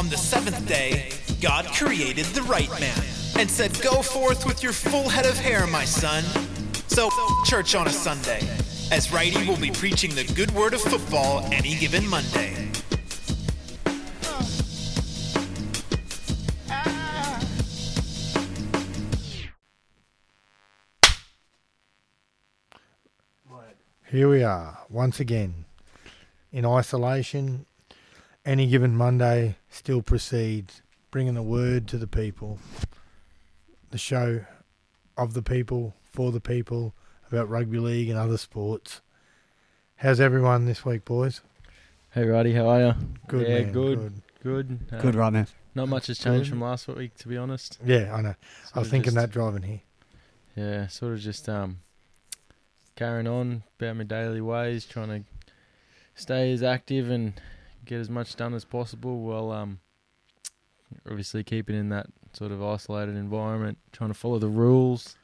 On the seventh day, God created the right man and said, Go forth with your full head of hair, my son. So, church on a Sunday, as Righty will be preaching the good word of football any given Monday. Here we are once again in isolation. Any given Monday still proceeds, bringing the word to the people. The show of the people, for the people, about rugby league and other sports. How's everyone this week, boys? Hey, Roddy, how are you? Good, yeah, man, good, good. good. Uh, Good, right, man. Not much has changed Good. from last week, to be honest. Yeah, I know. I was thinking just- that driving here. Yeah, sort of just um, carrying on about my daily ways, trying to stay as active and get as much done as possible while um, obviously keeping in that sort of isolated environment, trying to follow the rules,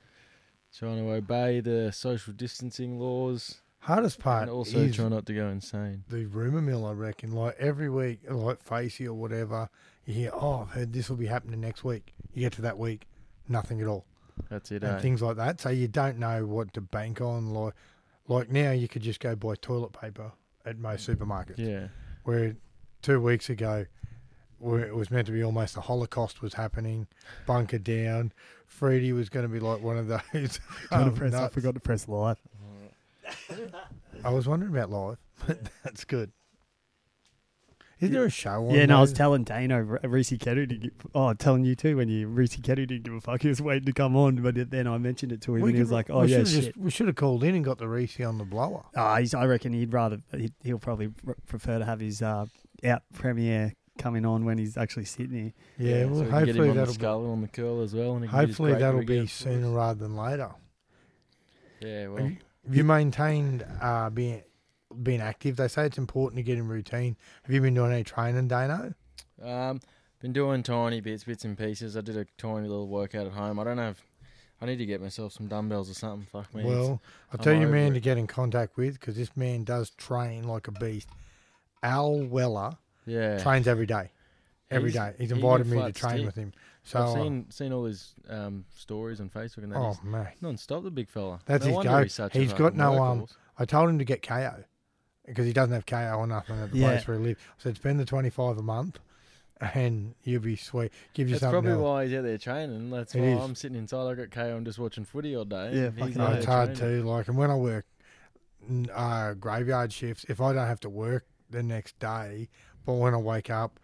trying to obey the social distancing laws, Hardest part and also is try not to go insane. the rumour mill, I reckon. Like every week, like Facey or whatever, you hear, oh, I've heard this will be happening next week. You get to that week, nothing at all. That's it. and eh? things like that. So you don't know what to bank on. Like, like now you could just go buy toilet paper at most supermarkets. Yeah, Where two weeks ago, where it was meant to be almost a holocaust was happening, bunker down. Freddie was going to be like one of those. Um, press, I forgot to press live. I was wondering about live, but that's good. Is there a show on? Yeah, no, I was telling Dano, R- Reese Kettle, to give, oh, telling you too, when you, Reese Kettle didn't give a fuck. He was waiting to come on, but then I mentioned it to him We and he was like, oh, we yeah, should've shit. just- we should have called in and got the Reese on the blower. Ah, he's, I reckon he'd rather, he'd, he'll probably prefer to have his uh, out premiere coming on when he's actually sitting here. Yeah, so well, we can get him hopefully on that'll be, skull and on the curl as well. And he can get his hopefully that'll be out sooner rather than later. Yeah, well, Have you, have you maintained uh, being being active? They say it's important to get in routine. Have you been doing any training, Dano? Um, been doing tiny bits, bits and pieces. I did a tiny little workout at home. I don't have. I need to get myself some dumbbells or something. Fuck me. well, I'll I'm tell you, man, it. to get in contact with because this man does train like a beast. Al Weller yeah. trains every day, every He's- day. He's invited me to train stick. with him. So, I've uh, seen seen all his um, stories on Facebook and that. oh man, non-stop, the big fella. That's no his go. He's, such a He's got no, um. I told him to get Kayo because he doesn't have Kayo or nothing at the Yeah. place where he lives. I said spend the twenty five a month, and you'll be sweet. Give you That's something probably else. why he's out there training. That's It why is. I'm sitting inside. I got Kayo and just watching footy all day. Yeah, and he's fucking No, it's hard training. too. Like, and when I work uh, graveyard shifts, if I don't have to work the next day, but when I wake up,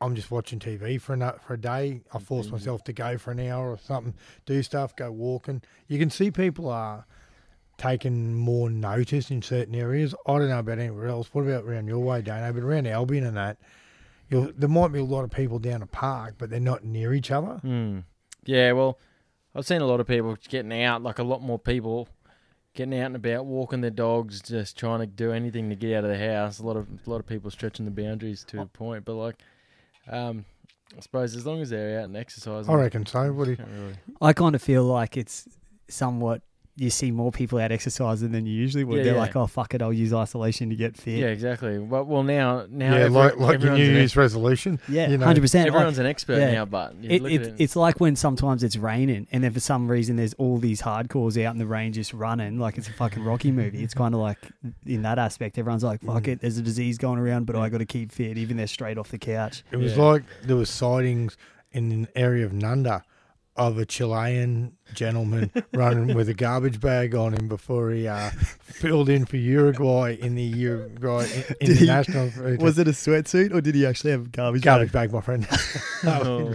I'm just watching TV for a for a day. I force Mhm. myself to go for an hour or something, do stuff, go walking. You can see people are taking more notice in certain areas. I don't know about anywhere else. What about around your way, Dano? But around Albion and that, you'll, there might be a lot of people down a park, but they're not near each other. Hmm. Yeah, well, I've seen a lot of people getting out, like a lot more people getting out and about, walking their dogs, just trying to do anything to get out of the house. A lot of a lot of people stretching the boundaries to a point, but like, um, I suppose as long as they're out and exercising, I reckon so. What do you, really. I kind of feel like it's somewhat, you see more people out exercising than you usually would. Yeah, They're yeah. like, oh, fuck it, I'll use isolation to get fit. Yeah, exactly. Well, well now, now, yeah, every- like like your New an Year's resolution. Yeah, You know, hundred percent. Everyone's an expert yeah. now, but It, it, it, it's like when sometimes it's raining and then for some reason there's all these hardcores out in the rain just running like it's a fucking Rocky movie. It's kind of like in that aspect, everyone's like, fuck Mm. it, there's a disease going around, but I got to keep fit, even they're straight off the couch. It was Yeah. like there was sightings in an area of Nundah of a Chilean gentleman running with a garbage bag on him before he uh, filled in for Uruguay in the Uruguay in- Did he- international Was it a sweatsuit or did he actually have a garbage? garbage bag, my friend, oh,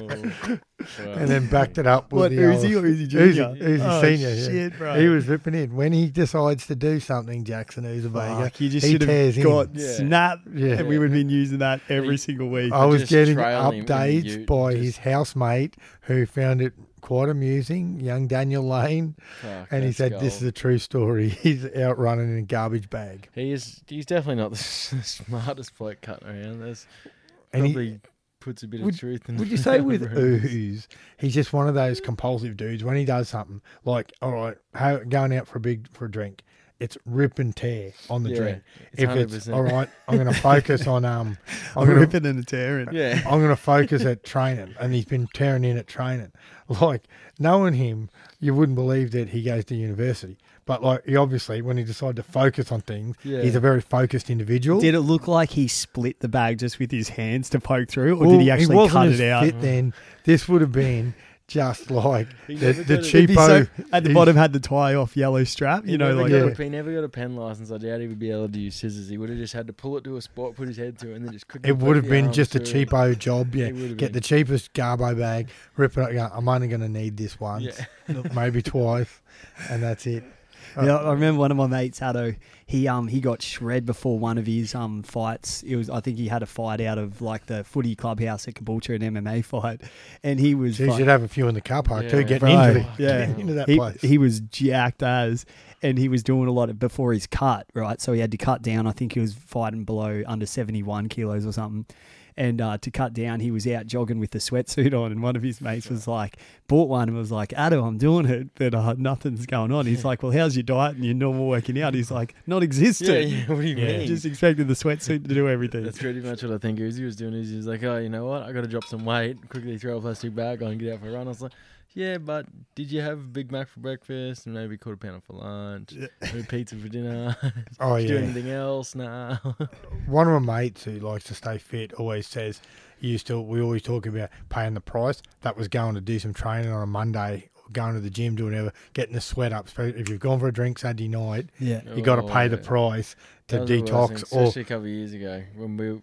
and then backed it up with What the Uzi old- or Uzi Uzi, Junior? Uzi oh, Senior. yeah. Shit, bro. He was ripping in when he decides to do something. Jackson Uzabega. Fuck, you just he should tears have in. got Yeah. snap, Yeah. and we would have been using that every He- single week. I was getting trail him in the updates by and his housemate who found it quite amusing, young Daniel Lane. fuck, And he said, gold. "This is a true story. He's out running in a garbage bag." He is. He's definitely not the smartest bloke cutting around. There's And he- probably puts a bit Would- of truth in. Would you say with ooze, he's just one of those compulsive dudes when he does something like, all right, how, going out for a big for a drink, it's rip and tear on the Yeah, drink. it's if it's 100%. all right, I'm going to focus on um, I'm I'm going to ripping and tearing. Yeah. I'm going to focus at training, and he's been tearing in at training. Like knowing him, you wouldn't believe that he goes to university. But like he obviously, when he decided to focus on things, Yeah. he's a very focused individual. Did it look like he split the bag just with his hands to poke through, or Well, did he actually wasn't cut as it out? Fit then this would have been just like the, the got it. It'd be cheapo. so- at the bottom had the tie off yellow strap, you know, like got Yeah. if he never got a pen license, I doubt he would be able to use scissors. He would have just had to pull it to a spot, put his head to it, and then just quickly. It would have been just a through it. cheapo job. Yeah, It would have get been. the cheapest Garbo bag, rip it up. Go, I'm only going to need this once, Yeah. maybe twice, and that's it. Yeah, I remember one of my mates had a he um he got shred before one of his um fights. It was I think he had a fight out of like the footy clubhouse at Caboolture, an MMA fight, and he was So you fuck- should have a few in the car park too, getting Bro, into the, yeah. getting into that he, place. he was jacked as, and he was doing a lot of before his cut, right? So he had to cut down. I think he was fighting below under seventy one kilos or something. And uh, to cut down, he was out jogging with the sweatsuit on, and one of his mates was like, bought one and was like, Addo, I'm doing it, but uh, nothing's going on. He's like, Well, how's your diet and your normal working out? He's like, Not Yeah, existent. yeah. What do you Yeah. mean? Just expecting the sweatsuit to do everything. That's pretty much what I think Uzi was doing. Uzi was like, "Oh, you know what? I got to drop some weight. Quickly throw a plastic bag on, and get out for a run." I was like, "Yeah, but did you have a Big Mac for breakfast and maybe quarter pounder for lunch, maybe pizza for dinner? oh Did you do anything else? Nah." one of my mates who likes to stay fit always says he used to. We always talk about paying the price. That was going to do some training on a Monday, going to the gym, doing whatever, getting the sweat up. So if you've gone for a drink Saturday night, Yeah. you got to Oh, pay the price to That was the worst thing, detox. Or especially a couple of years ago when we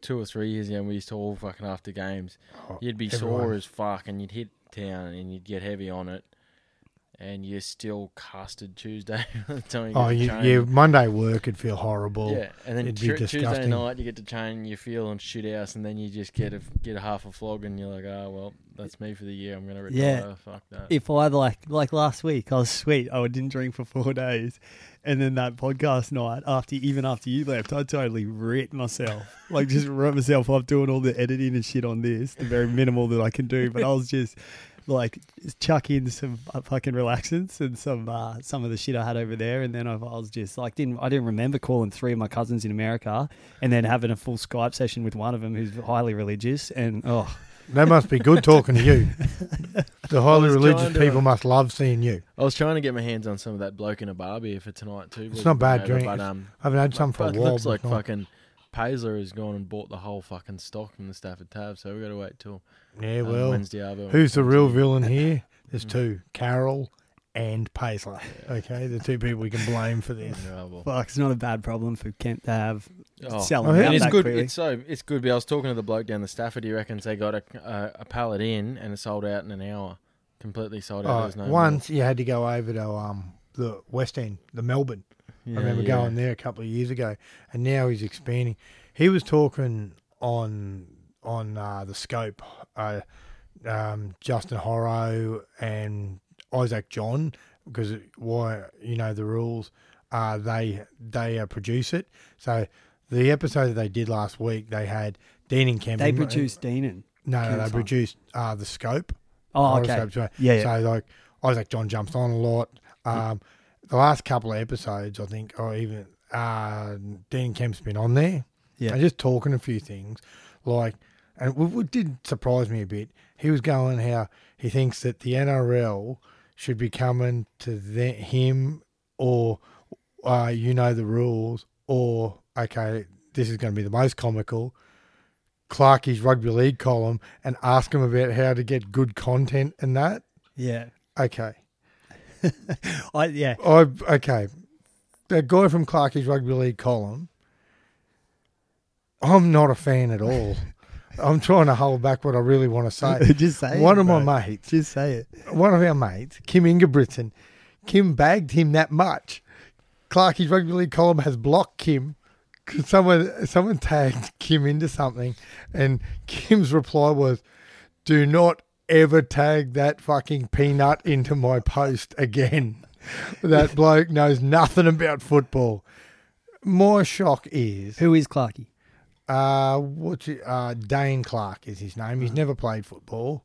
two or three years ago we used to all fucking after games. Oh, You'd be everyone. sore as fuck and you'd hit town and you'd get heavy on it. And you're still casted Tuesday. by you oh, you, train. yeah, Monday work would feel horrible. Yeah, and then it'd be Tu- Tuesday night you get to train, you feel on shit house, and then you just get a get a half a flog, and you're like, oh well, that's me for the year. I'm gonna retire. Yeah. Fuck that. if I like like last week, I was sweet. I didn't drink for four days, and then that podcast night after even after you left, I totally ripped myself. Like just wrote myself up doing all the editing and shit on this, the very minimal that I can do. But I was just like just chuck in some uh, fucking relaxants and some uh, some of the shit I had over there, and then I, I was just like didn't I didn't remember calling three of my cousins in America, and then having a full Skype session with one of them who's highly religious, and oh. That must be good talking to you. The highly religious trying to- people must love seeing you. I was trying to get my hands on some of that bloke in a bar beer for tonight too. It's not bad Over, drink. but um, I haven't had some for a but it while. looks like fucking Paisley has gone and bought the whole fucking stock from the Stafford Tab, so we got to wait till Yeah, um, well, Wednesday. Arvo who's the real villain here? There's Mm. two, Carol and Paisley. Okay, the two people we can blame for this. Well. Fuck, it's not a bad problem for Kent to have Oh. selling Oh, out yeah. And it's that good. quickly. It's so it's good. But I was talking to the bloke down the Stafford. He reckons they got a a, a pallet in and it sold out in an hour. Completely sold out. Oh, there was no more. once you had to go over to um the West End, the Melbourne. Yeah, I remember yeah. going there a couple of years ago, and now he's expanding. He was talking on on uh, the scope, uh, um, Justin Horo and Isaac John, because why you know the rules. Uh, they they uh, produce it. So the episode that they did last week, they had Dean and Kemp. They produced Deanon. No, no, they produced uh, the scope. Oh, okay. horoscope, so- Yeah, yeah. So like Isaac John jumps on a lot. Um, the last couple of episodes, I think, or even uh, Dean Kemp's been on there. Yeah. And just talking a few things, like, and it, did surprise me a bit. He was going how he thinks that the NRL should be coming to the, him, or uh, you know the rules, or okay, this is going to be the most comical. Clarkie's rugby league column and ask him about how to get good content and that. Yeah. Okay. I yeah. I okay. The guy from Clarkie's rugby league column. I'm not a fan at all. I'm trying to hold back what I really want to say. Just say One it, of my mates, Just say it. one of our mates, Kim Ingebrigtsen, Kim bagged him that much. Clarkie's rugby league column has blocked Kim. 'cause Someone, someone tagged Kim into something, and Kim's reply was, "Do not ever tag that fucking peanut into my post again." that bloke knows nothing about football. My shock is Who is Clarky? Uh, what's it, uh, Dane Clark is his name. He's never played football.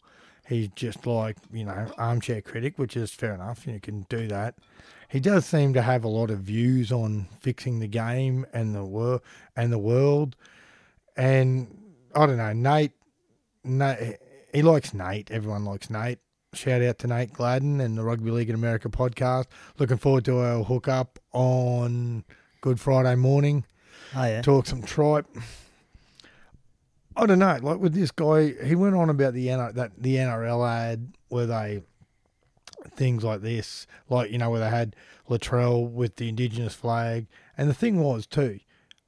He's just like you know armchair critic, which is fair enough. You can do that. he does seem to have a lot of views on fixing the game and the world and the world. And I don't know, Nate. Nate, he likes Nate. Everyone likes Nate. Shout out to Nate Gladden and the Rugby League in America podcast. Looking forward to our hookup on Good Friday morning. Oh yeah. Talk some tripe. I don't know. Like with this guy, he went on about the NR, that the NRL ad where they things like this, like you know where they had Latrell with the Indigenous flag, and the thing was too,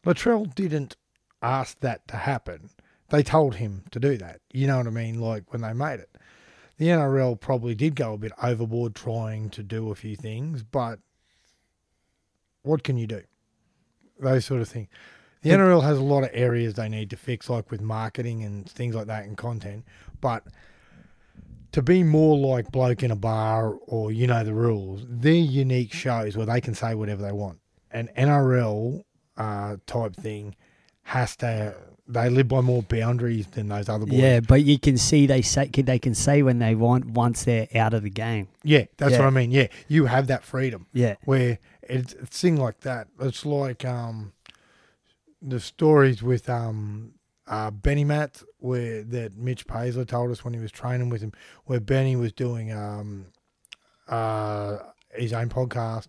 Latrell didn't ask that to happen. They told him to do that. You know what I mean? Like when they made it, the NRL probably did go a bit overboard trying to do a few things, but what can you do? Those sort of things. The NRL has a lot of areas they need to fix, like with marketing and things like that and content. But to be more like bloke in a bar or you know the rules, they're unique shows where they can say whatever they want. An NRL uh, type thing has to. They live by more boundaries than those other boys. Yeah, but you can see they say they can say when they want once they're out of the game. yeah, that's Yeah. what I mean. Yeah, you have that freedom. Yeah. where it's a thing like that. It's like um, the stories with um, uh, Benny Matt, where that Mitch Paisley told us when he was training with him, where Benny was doing um, uh, his own podcast,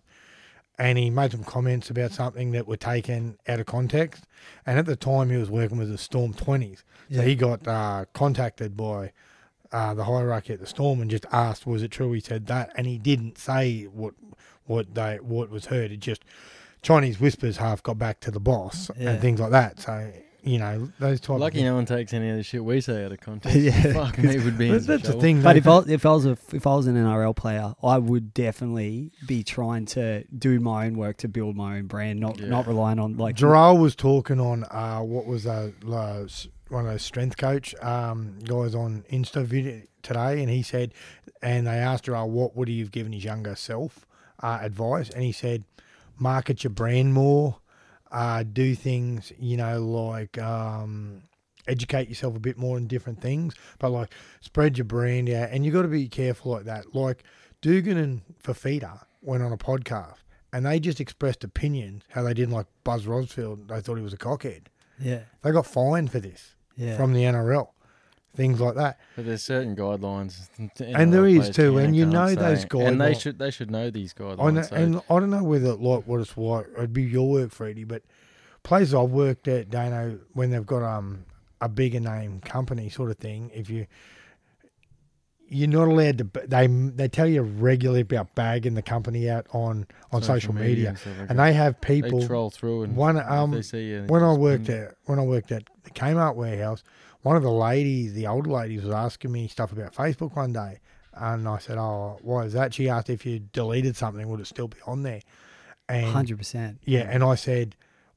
and he made some comments about something that were taken out of context. And at the time, he was working with the Storm Twenties, so Yeah. he got uh, contacted by uh, the hierarchy at the Storm and just asked, "Was it true?" He said that, and he didn't say what what they what was heard. It just Chinese whispers half got back to the boss Yeah. and things like that. So you know those type. Lucky of no one takes any of the shit we say out of context. Yeah, Fuck me, would be in But that's the thing. But if I, if I was a, if I was an NRL player, I would definitely be trying to do my own work to build my own brand, not Yeah. not relying on like Gerard was talking on uh, what was a uh, one of those strength coach um, guys on Insta video today, and he said, and they asked Gerard what would he have given his younger self uh, advice, and he said, market your brand more, uh, do things you know like. Um, educate yourself a bit more in different things, but like spread your brand out, and you got to be careful like that. Like Dugan and Fifita went on a podcast, and they just expressed opinions how they didn't like Buzz Rothfield. They thought he was a cockhead. yeah They got fined for this yeah from the NRL, things like that. But there's certain guidelines, And there is too, and you know those guidelines. And they should they should know these guidelines. I know, so- and I don't know whether like what it's like. It'd be your work, Freddie, but places I've worked at, Dano, when they've got um a bigger name company sort of thing, if you you're not allowed to. They they tell you regularly about bagging the company out on on social, media, and, like and they have they people. troll through and one, um, they when I worked at when I worked at the Kmart warehouse, one of the ladies, the older ladies, was asking me stuff about Facebook one day, and I said, "Oh, why is that?" She asked if you deleted something, would it still be on there? And hundred percent yeah, and I said,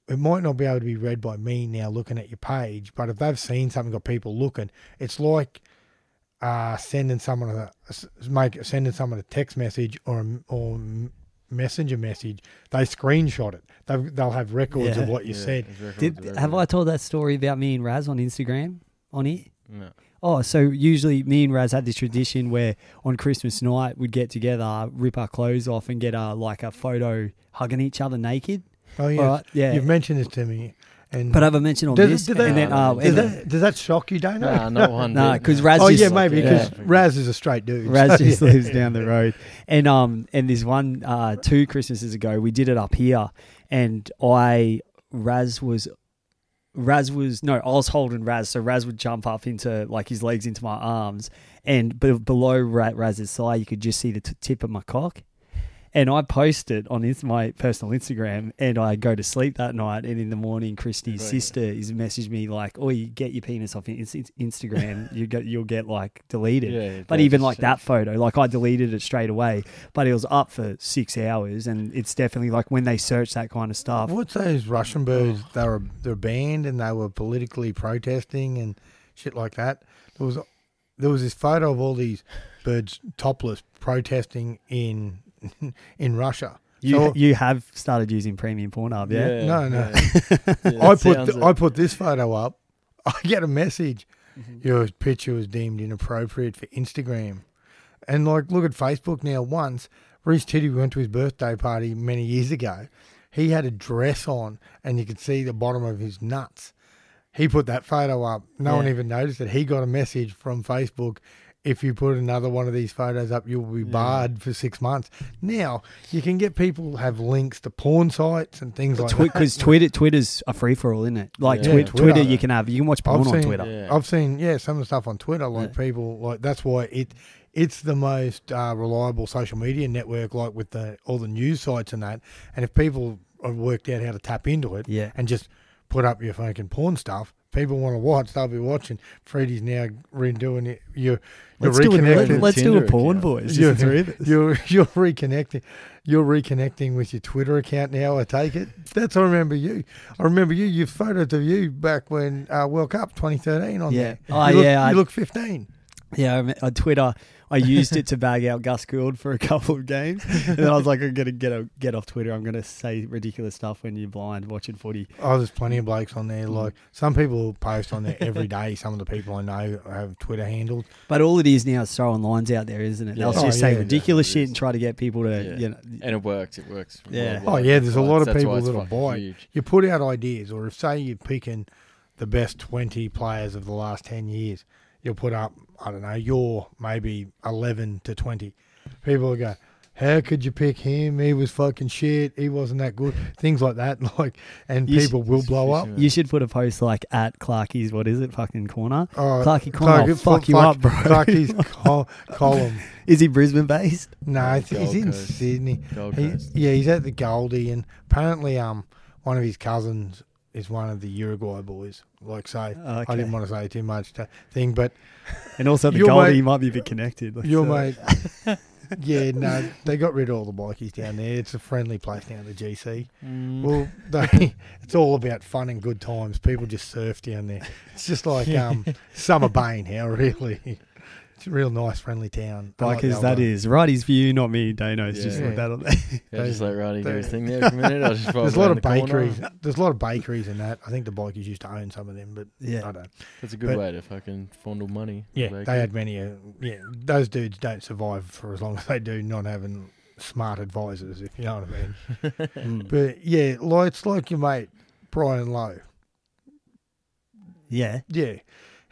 it might not be able to be read by me now looking at your page, but if they've seen something, got people looking, it's like uh, sending someone a s- make sending someone a text message or a, or messenger message. They screenshot it. They they'll have records of what you Yeah, said. Did, have. I told that story about me and Raz on Instagram on here? No. Oh, so usually me and Raz had this tradition where on Christmas night we'd get together, rip our clothes off, and get a like a photo hugging each other naked. Oh yeah, All right, yeah. You've mentioned this to me, and But I have I mentioned on Does this? did that- and then, uh, does that, does that shock you, Dana? Nah, not one. Nah, bit, 'cause no. Raz oh just- yeah, maybe yeah. because Raz is a straight dude. Raz so, just yeah. lives down the road. And um and this one uh two Christmases ago we did it up here and I Raz was Raz was no, I was holding Raz, so Raz would jump up into like his legs into my arms, and be- below Ra- Raz's thigh, you could just see the t- tip of my cock. And I post it on my personal Instagram, and I go to sleep that night. And in the morning, Christy's Right. sister is messaged me like, "Oh, you get your penis off in- in- Instagram, you get you'll get like deleted." Yeah, But even like that photo, like I deleted it straight away. But it was up for six hours, and it's definitely like when they search that kind of stuff. What's those Russian birds? They were they're banned and they were politically protesting and shit like that. There was there was this photo of all these birds topless protesting in in Russia. You So- you have started using premium Pornhub, yeah? No, no. yeah. Yeah, I put th- I put this photo up. I get a message. Mm-hmm. Your picture was deemed inappropriate for Instagram. And like, look at Facebook now. Once Reese Titty went to his birthday party many years ago. He had a dress on, and you could see the bottom of his nuts. He put that photo up. No one even noticed it. He got a message from Facebook. If you put another one of these photos up, you'll be barred for six months. Now you can get people have links to porn sites and things like that. Because Twitter, Twitter's a free for all, isn't it? Like Yeah. Twi- Twitter. Twitter, you can have you can watch porn I've on seen, Twitter. Yeah. I've seen, yeah, some of the stuff on Twitter. Like Yeah. people, like that's why it, it's the most uh, reliable social media network. Like with the all the news sites and that. And if people have worked out how to tap into it, Yeah. and just put up your fucking porn stuff, people want to watch. They'll be watching. Freddie's now redoing it. You're, you're Let's do, reconnecting. a, let's do a porn account. voice. You're, Just three of us. you're you're reconnecting. You're reconnecting with your Twitter account now. I take it. That's I remember you. I remember you. Your photos of you back when uh, World Cup 2013 on Yeah. there. Oh, you look, yeah, I- You look 15. Yeah, I mean, on Twitter, I used it to bag out Gus Gould for a couple of games, and then I was like, I'm gonna get a, get off Twitter. I'm gonna say ridiculous stuff when you're blind watching footy. Oh, there's plenty of blokes on Mm. there. Like some people post on there every day. Some of the people I know have Twitter handles. But all it is now is throwing lines out there, isn't it? They'll Yeah. just Oh, say ridiculous yeah, shit and try to get people to, Yeah. you know, And it works. It works. Yeah. worldwide. Oh, yeah, there's a lot of that's people that'll fucking buy. huge. You put out ideas, or if say you're picking the best 20 players of the last 10 years, you'll put up, I don't know, you're maybe 11 to 20. People will go, how could you pick him? He was fucking shit. He wasn't that good. Things like that. Like, and You people will blow up. you should put a post like at Clarky's, what is it, fucking corner? Oh, Clarky Corner, I'll fuck you up, bro. Clarky's col- column. Is he Brisbane based? No, he's, he's Gold in Coast. Sydney. Gold He, Coast. yeah, he's at the Goldie, and apparently, um, one of his cousins is one of the Uruguay boys. Like, so I didn't want to say too much to thing, but And also the Goldie mate- might be a bit connected. like, your so- mate, yeah, no, they got rid of all the bikies down there. It's a friendly place down the GC. Mm. Well, they, it's all about fun and good times. People just surf down there. It's just like um, Summer Bane, now, really. It's a real nice, friendly town. I like Bikers, the that other- is. Righty's view, not me, Dano's. Just Yeah. like that on there. Yeah, just let Roddy do his thing there for a minute. I'll just There's a lot of around the corner. bakeries. There's a lot of bakeries in that. I think the bikers used to own some of them, but yeah, I yeah. don't. That's a good But- way to fucking fondle money. Yeah, Bakery. they had many. Uh, yeah, those dudes don't survive for as long as they do, not having smart advisors, if you know what I mean. Mm. But yeah, like it's like your mate Brian Lowe. Yeah. Yeah,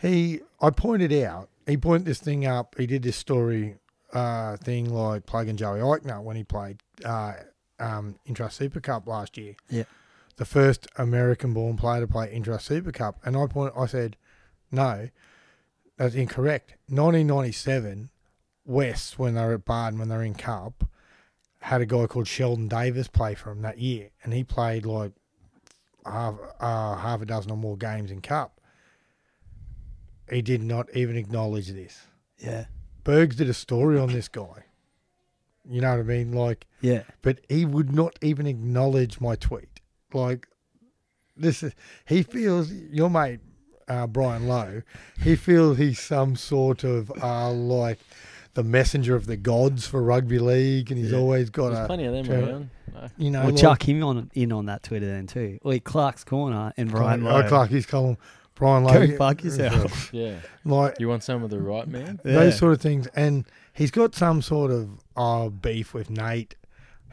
he. I pointed out. He pointed this thing up. He did this story uh, thing like plugging Joey Eichner when he played uh, um, Intrust Super Cup last year. Yeah. the first American-born player to play Intrust Super Cup, and I point. I said, no, that's incorrect. 1997, West when they were at Bardon when they were in Cup, had a guy called Sheldon Davis play for him that year, and he played like half uh, half a dozen or more games in Cup. He did not even acknowledge this. Yeah. Bergs did a story on this guy. You know what I mean? Like, Yeah. but he would not even acknowledge my tweet. Like, this is he feels your mate uh, Brian Lowe. He feels he's some sort of uh, like the messenger of the gods for rugby league, and he's Yeah. always got There's a plenty of them Trevor- around. No. you know. Well, like- chuck him on in on that Twitter then too. Like Clark's corner and Brian Clark, Lowe. oh, Clark, he's calling Brian Lowe. Go fuck yourself. Yeah. Like You want some of the right man? Yeah. those sort of things. And he's got some sort of uh, beef with Nate,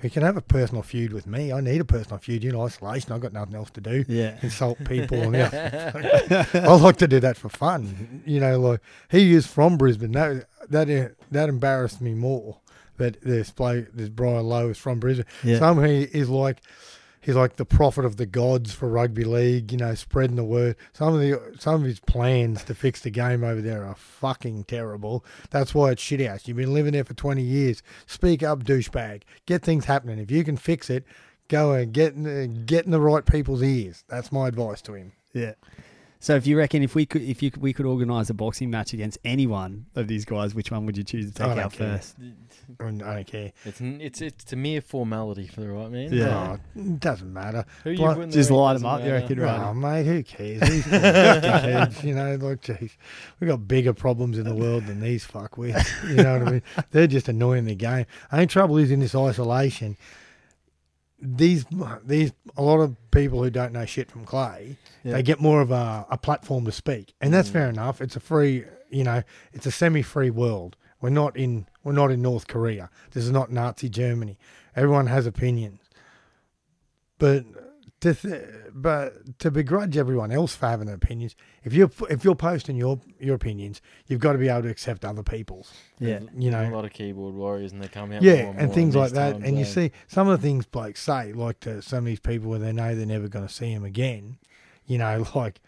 He can have a personal feud with me. I need a personal feud You in isolation. I've got nothing else to do. Yeah. Insult people. and yeah. I like to do that for fun. You know, like he is from Brisbane. That that that embarrassed me more. That this bloke, this Brian Lowe is from Brisbane. Yeah. Some he is like he's like the prophet of the gods for rugby league. You know, spreading the word. Some of the some of his plans to fix the game over there are fucking terrible. That's why it's shit house. You've been living there for twenty years. Speak up, douchebag. Get things happening. If you can fix it, go and get in get in the right people's ears. That's my advice to him. Yeah. So if you reckon if we could if you we could organise a boxing match against any one of these guys, which one would you choose to take out care. first? I don't care. It's n- it's it's a mere formality for the right man. Yeah. Oh, it doesn't matter. Who you Well, put in the just light doesn't 'em up, you matter. reckon, right? Oh, mate, who cares? These dickheads, you know, like, geez, we got bigger problems in the world than these fuckwits. You know what I mean? They're just annoying the game. Only trouble is in this isolation. These, these, a lot of people who don't know shit from clay, Yeah. they get more of a, a platform to speak, and that's mm. fair enough. It's a free, you know, it's a semi-free world. We're not in We're not in North Korea. This is not Nazi Germany. Everyone has opinions, but to th- but to begrudge everyone else for having opinions, if you're if you're posting your your opinions, you've got to be able to accept other people's. Yeah. You know, a lot of keyboard warriors, and they come out. yeah, more and, and things like that. And you see some of the things blokes say, like to some of these people where they know they're never going to see them again. You know, like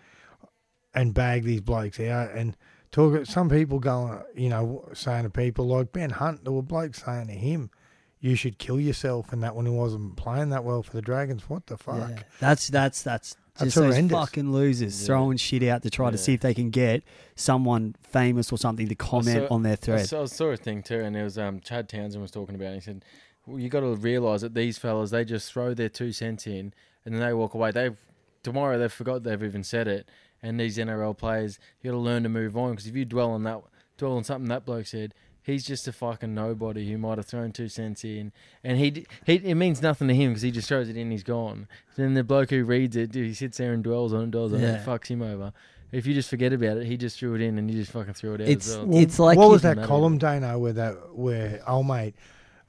and bag these blokes out and talk. Some people going, you know, saying to people like Ben Hunt, there were blokes saying to him, "You should kill yourself," and that when he wasn't playing that well for the Dragons. What the fuck? Yeah. That's that's that's That's just those fucking losers Yeah. throwing shit out to try to see if they can get someone famous or something to comment saw- on their I thread. saw, I saw a thing too, and there was um, Chad Townsend was talking about. it. He said, well, "You got to realise that these fellas they just throw their two cents in, and then they walk away. They've tomorrow they've forgot they've even said it. And these NRL players, you got to learn to move on because if you dwell on that, dwell on something that bloke said." He's just a fucking nobody who might have thrown two cents in, and he, he it means nothing to him because he just throws it in, he's gone. Then the bloke who reads it, dude, he sits there and dwells on it, dwells on it, Yeah. it fucks him over. If you just forget about it, he just threw it in and you just fucking threw it out. It's- as well. Well, It's like what was that column, Dano, where that where old mate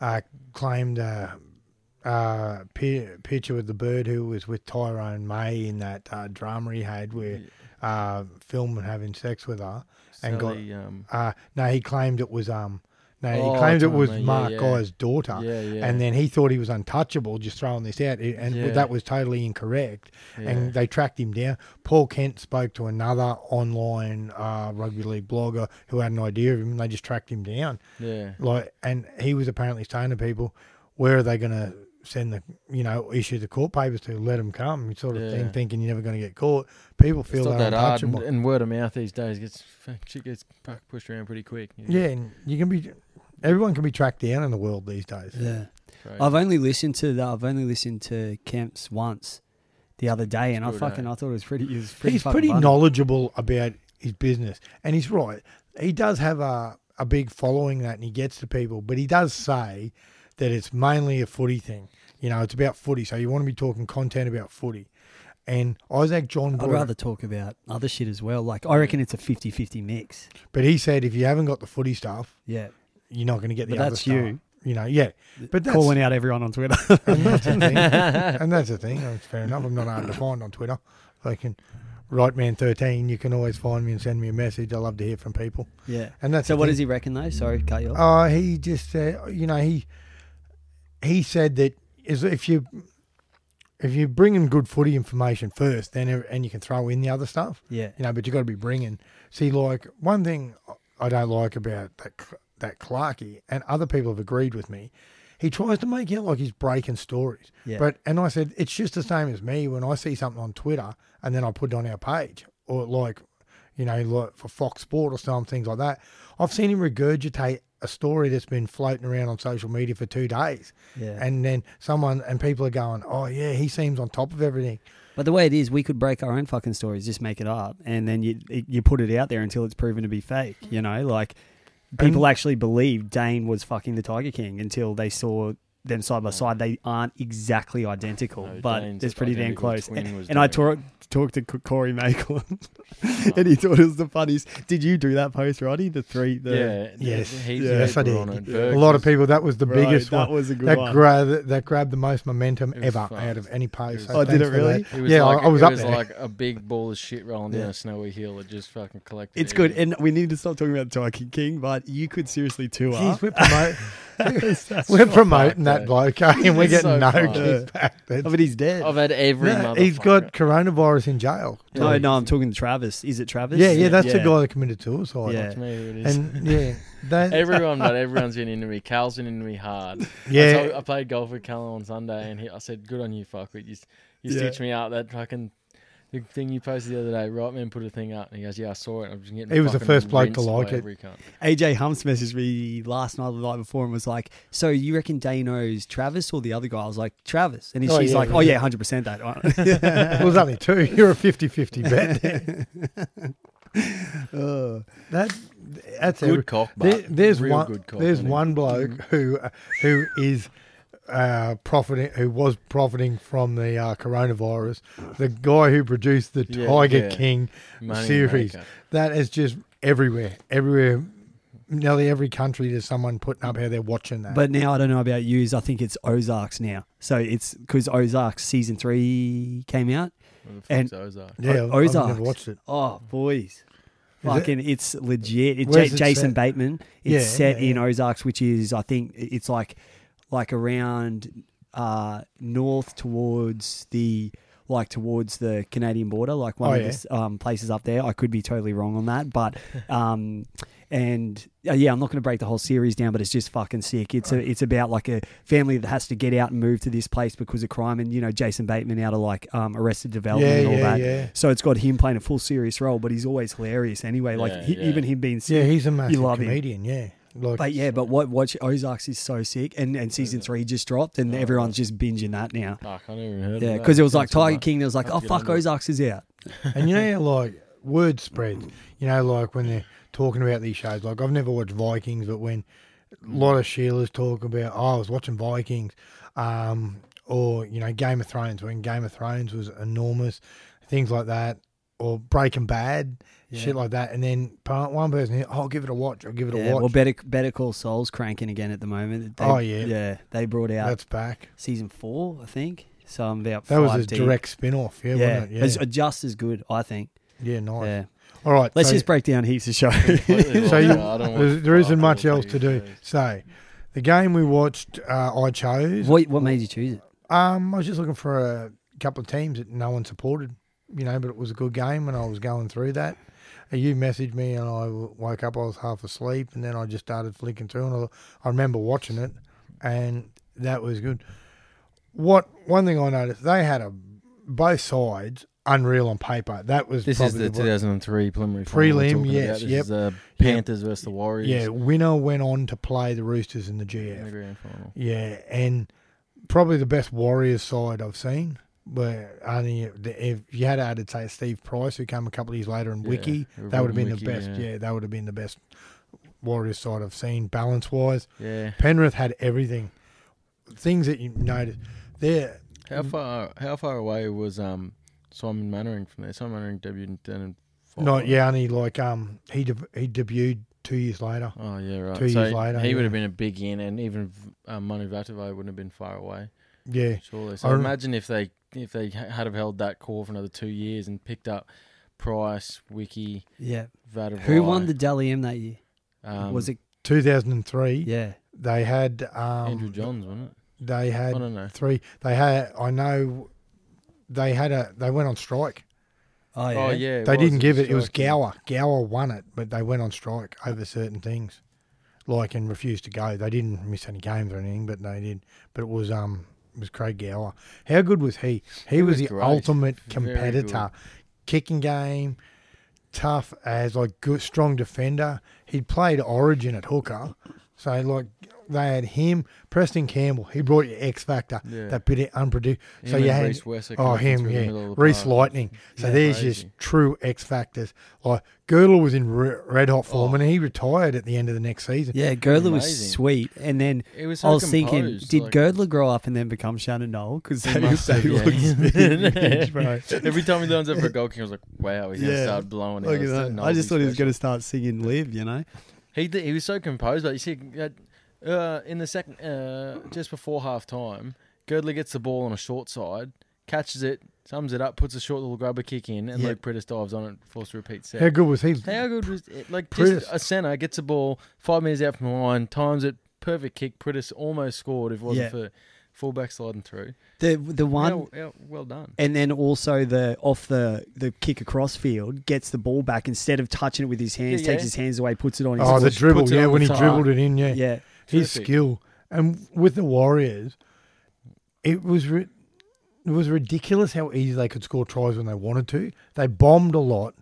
uh, claimed a uh, uh, picture with the bird who was with Tyrone May in that uh, drama he had where uh, filming having sex with her, and got um, uh, no, he claimed it was um no, he Oh, claimed it was May, yeah, Mark yeah. Guy's daughter. yeah, yeah, And then he thought he was untouchable, just throwing this out, and Yeah. that was totally incorrect. And they tracked him down. Paul Kent spoke to another online uh, rugby league blogger who had an idea of him. And they just tracked him down. yeah, Like, and he was apparently saying to people, "Where are they going to send the, you know, issue the court papers to? Let them come, sort of thing, thinking you're never going to get caught. People it's feel not they're that hard, and, and word of mouth these days gets shit gets pushed around pretty quick. you know. yeah, and you can be, everyone can be tracked down in the world these days. yeah. Crazy. I've only listened to the, I've only listened to Kemp's once the other day, and I fucking eh? I thought it was pretty. It was pretty he's pretty funny. knowledgeable about his business, and he's right. He does have a a big following that, and he gets to people. But he does say that it's mainly a footy thing. You know, it's about footy, so you want to be talking content about footy. And Isaac John, I'd rather talk about other shit as well. Like I reckon it's a 50-50 mix. but he said if you haven't got the footy stuff, Yeah, you're not going to get the But other that's stuff. you. You know, yeah. But that's calling out everyone on Twitter. and that's the thing. and that's the thing. That's fair enough. I'm not hard to find on Twitter. They can right man thirteen. You can always find me and send me a message. I love to hear from people. yeah. And that's So what thing. does he reckon though? Sorry, cut you off. Uh, he just said, you know, he he said that is if you if you bring in good footy information first, then and you can throw in the other stuff, yeah, you know, but you got to be bringing. See, like one thing I don't like about that that Clarkey, and other people have agreed with me. He tries to make it like he's breaking stories, yeah. but and I said it's just the same as me when I see something on Twitter and then I put it on our page or like, you know, like for Fox Sport or some things like that. I've seen him regurgitate a story that's been floating around on social media for two days, yeah. and then someone and people are going, "Oh yeah, he seems on top of everything." But the way it is, we could break our own fucking stories, just make it up, and then you you put it out there until it's proven to be fake. You know, like people actually believed Dane was fucking the Tiger King until they saw them side by side. They aren't exactly identical, No, but Dane's it's pretty damn close. And, and I doing talked talked to C- Corey Maitland, and he thought it was the funniest. Did you do that post, Roddy? The three, the yeah, Yes. Yeah. Yes, I did. on it. Yeah. A lot of people. That was the Right, biggest that one. was a good that one. grabbed that grabbed the most momentum ever fast. out of any post. It So Oh, did it really? It was Yeah, like, I, I was it up was there. like a big ball of shit rolling down a snowy hill. It just fucking collected. It's good, and we need to stop talking about Tiger King. But you could seriously tour. Jeez, we're, promote, That's we're not promoting that bloke, eh, and we're It's getting so no fucked. kickback. That's- I mean, he's dead. I've had every. No, he's got coronavirus in jail. no, no, I'm talking to Travis. Is it Travis? Yeah, yeah, that's the guy that committed suicide. Yeah. That's me it is. And yeah, that Everyone, but everyone's been into me. Cal's been into me hard. yeah, I, told- I played golf with Cal on Sunday, and he, I said, "Good on you, fuck it. You, you Yeah. stitched me out that fucking the thing you posted the other day. Right man, put a thing up, and he goes, "Yeah, I saw it. I'm just getting." He was the first bloke to like it. AJ Humps messaged me last night, or the night before, and was like, "So you reckon Dano's Travis or the other guy?" I was like, "Travis," and Oh, she's yeah, like, yeah. "Oh yeah, hundred percent that." it was only two. You're a 50-50 bet. Uh, that that's Good every, cock, there, but there's real one. good cock. there's one bloke who uh, who is uh, profiting, who was profiting from the uh, coronavirus. The guy who produced the Yeah, Tiger yeah. King Money series. maker. that is just everywhere, everywhere. nearly every country there's someone putting up how they're watching that. But now I don't know about yous. I think it's Ozarks now. So it's because Ozarks season three came out. What the And- fuck's Ozark? yeah, O- I've Ozarks. never watched it. Oh, boys. Is Fucking, it's legit. It's J- it Jason set? Bateman. It's Yeah, set yeah, in. Ozarks, which is, I think, it's like, like around uh, north towards the, like towards the Canadian border, like one Oh, of yeah. the um, places up there. I could be totally wrong on that, but, um, and uh, yeah, I'm not going to break the whole series down, but it's just fucking sick. It's a, it's about like a family that has to get out and move to this place because of crime, and you know, Jason Bateman out of like um, Arrested Development Yeah, and all yeah, that. yeah. So it's got him playing a full serious role, but he's always hilarious anyway. Like Yeah, he, yeah. even him being Yeah, he's a massive love him. comedian. Yeah, like But yeah, but what watch Ozarks is so sick, and and season three just dropped, and Oh, everyone's just binging that now. Fuck, I never even heard Yeah, of that. Yeah, because it was like Tiger. King. There was like, oh fuck. Ozarks is out. And you know how like word spreads. You know, like when they're talking about these shows. Like I've never watched Vikings, but when a lot of Sheilas talk about, oh, I was watching Vikings, um, or you know, Game of Thrones when Game of Thrones was enormous, things like that, or Breaking Bad, shit like that. And then part one person, oh, I'll give it a watch. I'll give it a watch. well, Better Better Call Saul's cranking again at the moment. They- Oh, yeah. yeah. They brought out That's back. season four, I think. So I'm about That was a deep. direct spin off. Yeah, Yeah, wasn't it? Yeah, it's just as good, I think. yeah, nice. Yeah, All right, let's so- just break down heaps of shows. Completely So you- it. There's, watch there isn't much else to do. shows. So, the game we watched, uh, I chose. what what made you choose it? Um, I was just looking for a couple of teams that no one supported, you know, but it was a good game, and I was going through that. Uh, You messaged me, and I woke up. I was half asleep, and then I just started flicking through, and I, I remember watching it, and that was good. What one thing I noticed, they had a both sides unreal on paper. That was This is the the- 2003 preliminary Prelim, yes, yep. is the Yeah. Panthers versus the Warriors. yeah. Winner went on to play the Roosters in the in GF. the grand final. Yeah, and probably the best Warriors side I've seen. Where only if you had added say Steve Price, who came a couple of years later, and Yeah, Wiki, that would have been Wiki, the best. yeah. Yeah. that would have been the best Warriors side I've seen balance wise. Yeah. Penrith had everything, things that you noticed. There, How far? How far away was um Simon Mannering from there? Simon Mannering debuted in. five. not yeah, only like um he de- he debuted two years later. Oh yeah, right. Two so years later, he would have been a big in, and even um, Manu Vatuvei wouldn't have been far away. Yeah, Surely. So I imagine if they if they had have held that core for another two years and picked up Price, Wiki, Yeah, Vatuvei. who won the Dally M that year? Um, was it? two thousand and three. Yeah, They had um Andrew Johns? Wasn't it? They had I don't know. three. They had. I know. They had a. They went on strike. oh yeah, Oh yeah. they didn't give it. It was striking. Gower. Gower won it, but they went on strike over certain things, like and refused to go. They didn't miss any games or anything, but they did. But it was um it was Craig Gower. How good was he? He, was, was the great. ultimate competitor, kicking game, tough as like good strong defender. He'd played Origin at hooker, so like they had him, Preston Campbell. He brought you X factor. Yeah. That bit of unpredictable. Him So you had Rhys Wesser oh him yeah middle Reese. Lightning. So Yeah, there's crazy. just true X factors. Like Girdler was in re- red hot form Oh. and he retired at the end of the next season. yeah. Girdler was Amazing. sweet, and then It was. I So was thinking, did like- Girdler grow up and then become Shannon Noll? Because He they, they yeah. look spitting. Every time he lines up for a goal kick, I was like, "Wow, he's Yeah. gonna start blowing Look out." at that. I just thought he was going to start singing "Live," you know. He he was so composed, but you see, uh, uh, in the second, uh, just before half time, Girdler gets the ball on a short side, catches it, sums it up, puts a short little grubber kick in, and Yep. Luke Priddis dives on it, forced to repeat set. How good was he? How good was it? Like Priddis. just a centre gets a ball five metres out from the line, times it, perfect kick. Priddis almost scored if it wasn't Yeah. for fullback sliding through. The the one How- how well done. and then also the off the the kick across field gets the ball back instead of touching it with his hands, Yeah, takes his hands away, puts it on his Oh, the puts- dribble. puts it Yeah, on when the he top. dribbled it in. Yeah, yeah. His Terrific. skill. And with the Warriors, it was ri- it was ridiculous how easy they could score tries when they wanted to. They bombed a lot.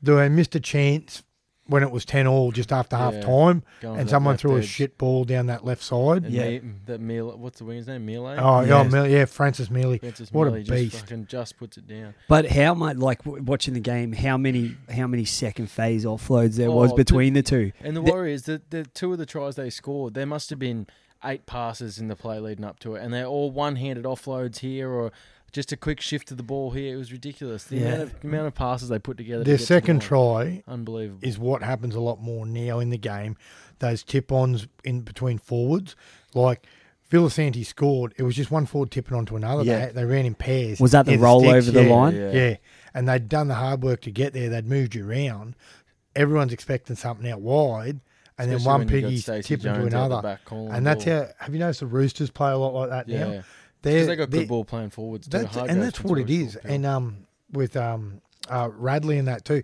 They missed a chance when it was ten all just after Yeah. half time, Going and that someone left threw a edge. shit ball down that left side. And Yeah. Me, that Meal, what's the winger's name? Meli. Oh, yeah, Yes. Mil- yeah, Francis Meli. Francis what a Meli beast. Just fucking just puts it down. But how much like w- watching the game? How many how many second phase offloads there was Oh, the- between the two? And the The- Warriors, the, the two of the tries they scored, there must have been eight passes in the play leading up to it, and they're all one-handed offloads here, or just a quick shift of the ball here. It was ridiculous. The Yeah. amount, of, amount of passes they put together. to Their get to the second ball. try unbelievable. is what happens a lot more now in the game. Those tip-ons in between forwards, like Villasanti scored. It was just one forward tipping onto another. Yeah. They, they ran in pairs. Was that the near roll sticks, over the yeah. line? Yeah. Yeah. and they'd done the hard work to get there. They'd moved you around. Everyone's expecting something out wide, and then one when you got piggy's Stacey tipping to Jones out the another. back calling And that's ball. how. Have you noticed the Roosters play a lot like that Yeah, now? Because They're, they got good ball playing forwards. Too. That's, Hard and that's what it is. Torres is. to Phil. And um, with um, uh, Radley and that too.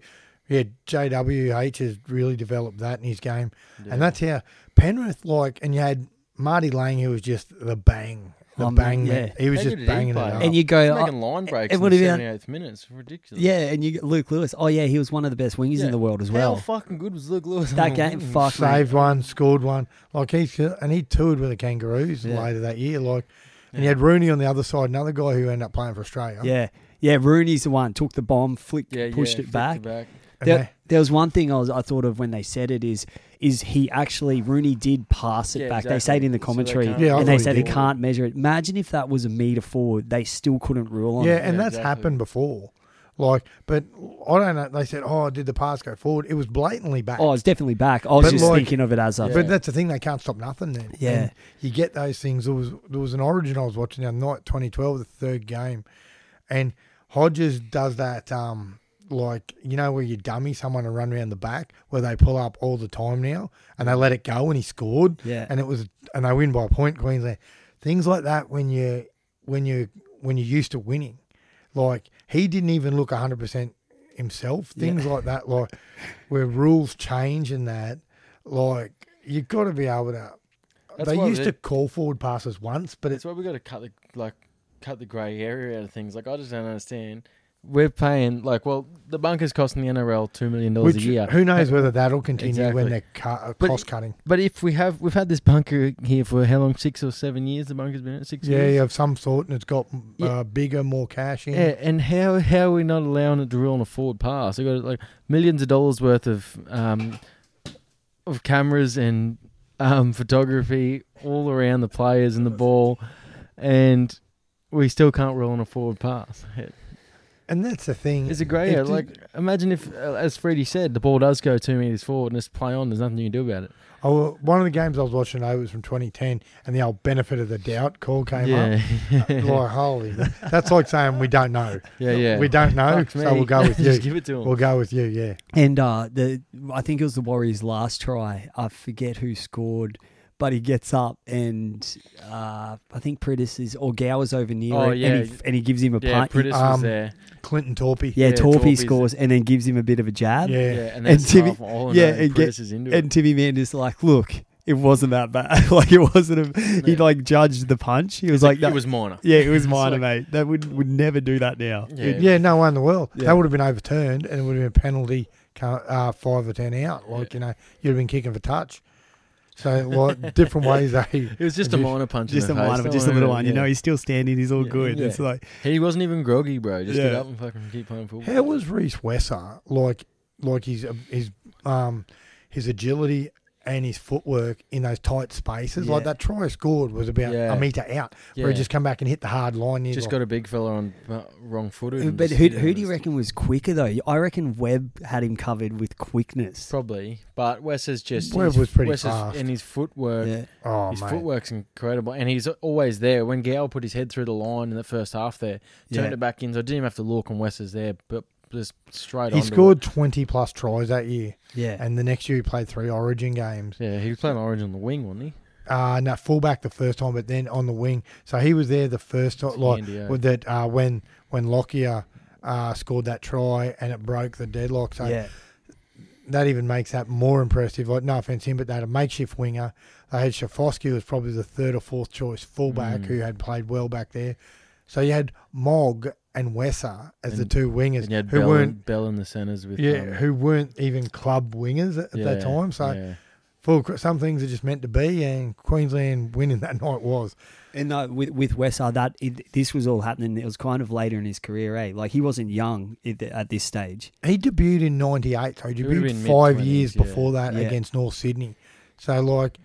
Yeah, JWH has really developed that in his game, Yeah. and that's how Penrith like. And you had Marty Lang, who was just the bang, the Um, bang. yeah. man. He was How just good did he banging it play? up. And you He's go, making oh, line breaks it in the have been- 78th minutes. Ridiculous. yeah, and you Luke Lewis. Oh yeah, he was one of the best wingers Yeah. in the world as well. How fucking good was Luke Lewis? That game, fuck, mate. saved one, scored one. Like he's and he toured with the Kangaroos Yeah. later that year. Like, and you had Rooney on the other side, another guy who ended up playing for Australia. Yeah, yeah. Rooney's the one took the bomb, flicked, Yeah, pushed yeah, it flicked back. back. There, they- there was one thing I was I thought of when they said it is is he actually Rooney did pass it Yeah, back. They say it in the exactly. So they commentary, can't- Yeah, I and they thought he say they did. can't measure it. Imagine if that was a meter forward, they still couldn't rule on yeah, it. and that's exactly. happened before. Like, but I don't know. They said, "Oh, did the pass go forward?" It was blatantly back. Oh, it's definitely back. I was But just like- thinking of it as a. But that's the thing; they can't stop nothing. Then, Yeah. And you get those things. There was there was an Origin I was watching the other night, 2012, the third game, and Hodges does that. Um, like you know where you dummy someone and run around the back, where they pull up all the time now, and they let it go, and he scored, yeah. and it was and they win by a point. Queensland, things like that when you when you when you're used to winning, like he didn't even look 100 percent himself. Yeah. Things like that, like where rules change and that, like you've got to be able to. That's they used to call forward passes once, but it's That's why we got to cut the like cut the grey area out of things. Like I just don't understand. We're paying like well, the bunker's costing the NRL two million dollars a which year. who knows whether that'll continue when they're uh, But- cost cutting. But if we have we've had this bunker here for how long? Six or seven years. The bunker's been at six Yeah, years. of some sort, and it's got uh, Yeah. bigger, more cash in. Yeah, and how how are we not allowing it to rule on a forward pass? We've got like millions of dollars worth of um of cameras and um photography all around the players and the ball, and we still can't rule on a forward pass. And that's the thing. It's a grey It area. Like imagine if, uh, as Freddie said, the ball does go two meters forward and it's play on. There's nothing you can do about it. Oh, one of the games I was watching over was from 2010, and the old benefit of the doubt call came yeah, up. like, holy, that's like saying we don't know. yeah, yeah. We don't know, Fuck so me. we'll go with you. Just give it to him. We'll go with you, yeah. And uh, the I think it was the Warriors' last try. I forget who scored, but he gets up and uh, I think Priddis is or Gower's over near Oh, it, yeah. and, he, and he gives him a punch. yeah, punt. He- Priddis was Um, there. Clinton Toopi. yeah, yeah, Toopi scores and then gives him a bit of a jab. Yeah. Yeah, and, And then Timmy- half yeah, and and get- is into And it. Timmy Mander's like, look, it wasn't that bad. like it wasn't. A, he Yeah. like judged the punch. He was like, it that, was minor. yeah, it was minor, like- mate. That would would never do that now. Yeah, Yeah, no one in the world. Yeah. That would have been overturned, and it would have been a penalty, uh, five or ten out. Like you know, you'd have been kicking for touch. So like different ways they. It was just a minor punch. Just a in the face. minor, just a little one. You know, he's still standing. He's all good. It's like, he wasn't even groggy, bro. Just get up and fucking keep playing football. How was Rhys Wesser like? Like his his um his agility and his footwork in those tight spaces. Like that try scored was about Yeah. a meter out, Yeah. where he just come back and hit the hard line. You're just like, got a big fella on uh, wrong footed. but who who do you reckon was quicker though? I reckon Webb had him covered with quickness. Probably, but Wes is just Webb his- was pretty Wes fast. and his footwork. Yeah. oh his mate. footwork's incredible, and he's always there. When Gow put his head through the line in the first half, there turned Yeah. it back in, so I didn't even have to look, and Wes is there, but just straight. He onto scored It. twenty plus tries that year, Yeah. and the next year he played three Origin games. Yeah, he was playing Origin on the wing, wasn't he? Uh no, fullback the first time, but then on the wing. So he was there the first time, like with that uh, when when Lockyer uh, scored that try and it broke the deadlock. So yeah. that even makes that more impressive. Like no offense to him, but they had a makeshift winger. They had Schifcofske, who was probably the third or fourth choice fullback, Mm. who had played well back there. So you had Mogg and Wesser as the two wingers And you had who Bell, weren't in, Bell in the centres with yeah um, who weren't even club wingers at, at yeah, that time. So yeah. full, some things are just meant to be, and Queensland winning that night was. And no, with with Wesser, that it, this was all happening. It was kind of later in his career, eh? Like he wasn't young at, at this stage. He debuted in '98, so he He debuted five years yeah. before that Yeah. against North Sydney. So like,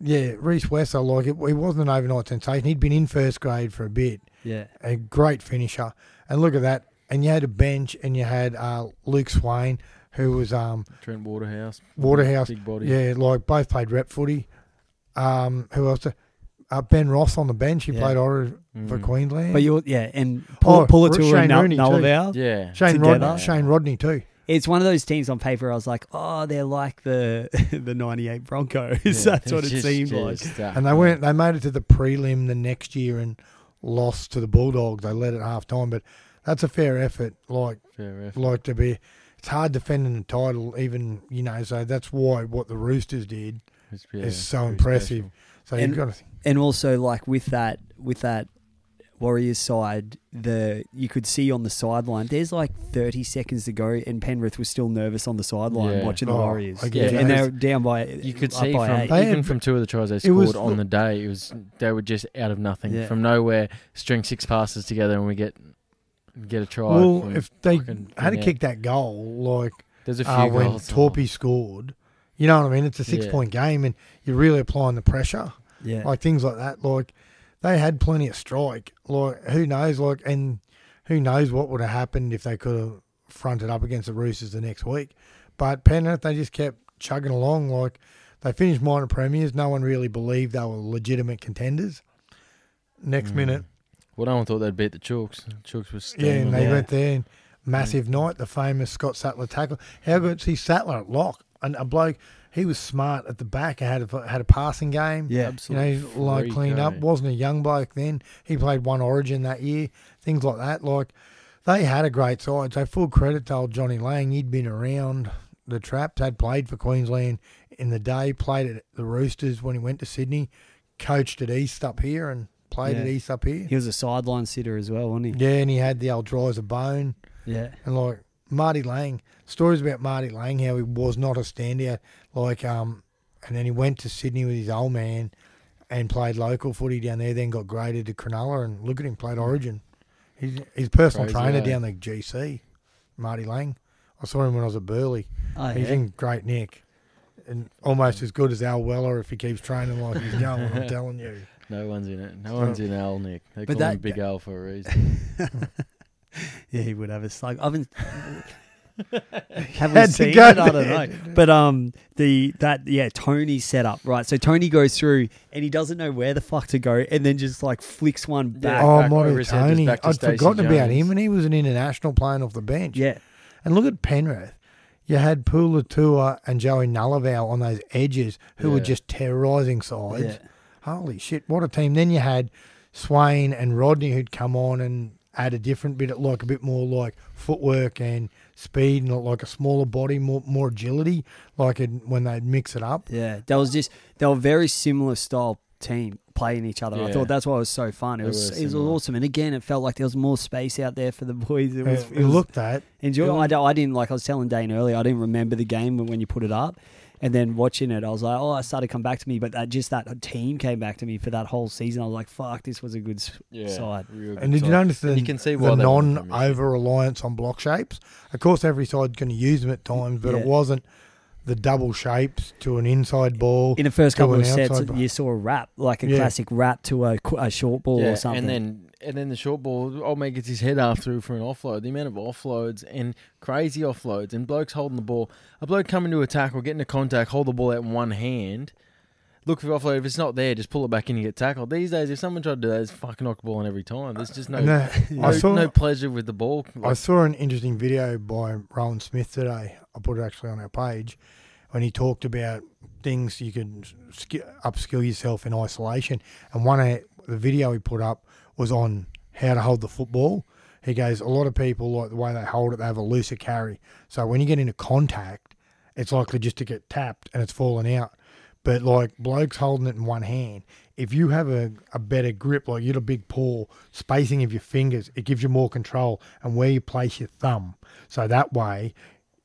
yeah, Rhys Wesser, like it, he wasn't an overnight sensation. He'd been in first grade for a bit, Yeah. a great finisher. And look at that. And you had a bench, and you had uh, Luke Swain, who was um, Trent Waterhouse. Waterhouse. Big body. Yeah, like both played rep footy. Um, who else? Uh, ben Ross on the bench. He Yeah. played Ori for Mm. Queensland. But you're yeah, and Paul, Oh, Puletua Shane and Nul- Rooney too. Yeah. Shane together. Rodney, Shane Rodney too. It's one of those teams on paper. I was like, oh, they're like the the '98 Broncos. Yeah, That's what it just- seemed like. just, uh, And they went. They made it to the prelim the next year and lost to the Bulldogs. They led at half time, but that's a fair effort. Like Fair effort. like to be. It's hard defending the title, even you know. So that's why what the Roosters did yeah, is so impressive. special. So And- you've got to. and also like with that with that Warriors side, the you could see on the sideline. There's like 30 seconds to go, and Penrith was still nervous on the sideline Yeah. watching the Oh, Warriors. I get it. and Yeah, they're down by. You could up see by from eight. They even had- from two of the tries they it was scored on look- the day, it was they were just out of nothing Yeah. from nowhere. String six passes together, and we get get a try. Well, from if they fucking had to out. kick that goal, like there's a few uh, when goals. Toopi scored, you know what I mean? It's a six Yeah. point game, and you're really applying the pressure. yeah, like things like that. Like they had plenty of strike. Like who knows? Like and who knows what would have happened if they could have fronted up against the Roosters the next week. But Penrith, they just kept chugging along. Like they finished minor premiers. No one really believed they were legitimate contenders. Next Mm. minute, Well, no one thought they'd beat the Chooks. Chooks was yeah, and they went there. And massive night, the famous Scott Sattler tackle. How good see Sattler at lock and a bloke. He was smart at the back. Had a, had a passing game. yeah. absolutely. You know, like freak, cleaned up. Wasn't a young bloke then. He played one Origin that year. Things like that. Like they had a great side. So full credit to old Johnny Lang. He'd been around the traps. Had played for Queensland in the day. Played at the Roosters when he went to Sydney. Coached at East up here and played at East up here. He was a sideline sitter as well, wasn't he? Yeah, and he had the old dry as a bone. Yeah, And like Marty Lang, stories about Marty Lang, how he was not a standout. Like, um, and then he went to Sydney with his old man and played local footy down there. Then got graded to Cronulla, and look at him, played Origin. He's his personal Crazy, trainer eh? down the GC, Marty Lang. I saw him when I was at Burleigh. oh, He's yeah. in great nick, and almost as good as Al Weller if he keeps training like he's going. I'm telling you. No one's in it. No one's in Al, Nick. They call him Big Al for a reason. Yeah, he would have a slug. I haven't Had haven't to seen go it. I don't there. know. But um, the that yeah, Tony set up right. So Tony goes through and he doesn't know where the fuck to go, and then just like flicks one back. oh, back Monty over his head, Tony. back to I'd Stacey forgotten about Jones. him, and he was an international playing off the bench. Yeah, And look at Penrith. You had Puletua and Joey Nullavow on those edges who were just terrorising sides. yeah, Holy shit, what a team. Then you had Swain and Rodney who'd come on and add a different bit, of, like a bit more like footwork and speed and like a smaller body, more more agility, like it, when they'd mix it up. yeah. That was just they were very similar style team playing each other. I thought that's why it was so fun. It They was were it was awesome, and again, it felt like there was more space out there for the boys. It was It, it was looked that. enjoy. it I, I didn't like I was telling Dane earlier. I didn't remember the game when you put it up. And then watching it, I was like, "Oh, I started to come back to me." But that, just that team came back to me for that whole season. I was like, "Fuck, this was a good Yeah, side." good And did you notice the, And you can see the why they won the non premiership. over reliance on block shapes? Of course, every side's going to use them at times, but Yeah. it wasn't the double shapes to an inside ball. In the first couple of sets, ball. you saw a wrap, like a Yeah. classic wrap to a, a short ball yeah, or something. And then and then the short ball, old mate gets his head half through for an offload. The amount of offloads and crazy offloads and blokes holding the ball. A bloke coming to attack tackle, getting to contact, hold the ball out in one hand. Look for offload. If it's not there, just pull it back in and get tackled. These days, if someone tried to do that, it's fucking knock the ball in every time. There's just no, no, I saw no pleasure with the ball. I saw an interesting video by Rowan Smith today. I put it actually on our page when he talked about things you could sk- upskill yourself in isolation. And one of the video he put up was on how to hold the football. He goes, a lot of people like the way they hold it, they have a looser carry. So when you get into contact, it's likely just to get tapped and it's falling out. But like blokes holding it in one hand, if you have a, a better grip, like you had a big paw, spacing of your fingers, it gives you more control and where you place your thumb. So that way,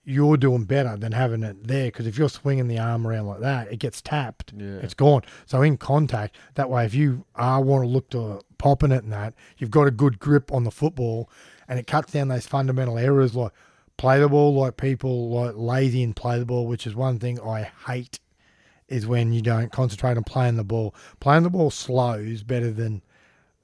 you're doing better than having it there. Because if you're swinging the arm around like that, it gets tapped. Yeah. It's gone. So in contact, that way, if you are want to look to popping it and that, you've got a good grip on the football, and it cuts down those fundamental errors like play the ball like people like lazy and play the ball, which is one thing I hate is when you don't concentrate on playing the ball. Playing the ball slow is better than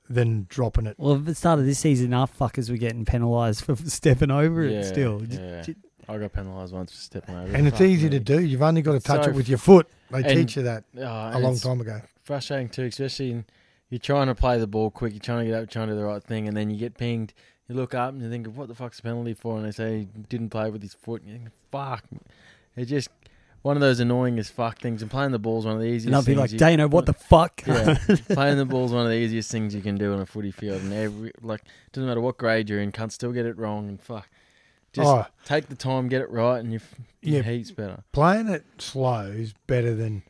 than dropping it. Well, at the start of this season, our fuckers were getting penalised for stepping over yeah, it still. Yeah. J- I got penalised once for stepping over. And it's Fuck easy me. to do. You've only got to It's touch so it with your foot. They and- teach you that Oh, a and long it's time ago. frustrating too, especially in, you're trying to play the ball quick, you're trying to get up, trying to do the right thing, and then you get pinged. You look up and you think, what the fuck's the penalty for? And they say he didn't play with his foot. And you think, fuck. It's just one of those annoying as fuck things. And playing the ball is one of the easiest and I'll be things like, you- Dano, what the fuck? Yeah, playing the ball is one of the easiest things you can do on a footy field, and every like doesn't matter what grade you're in, can't still get it wrong, and fuck, just oh, take the time, get it right, and you Yeah. yeah, heaps better. playing it slow is better than,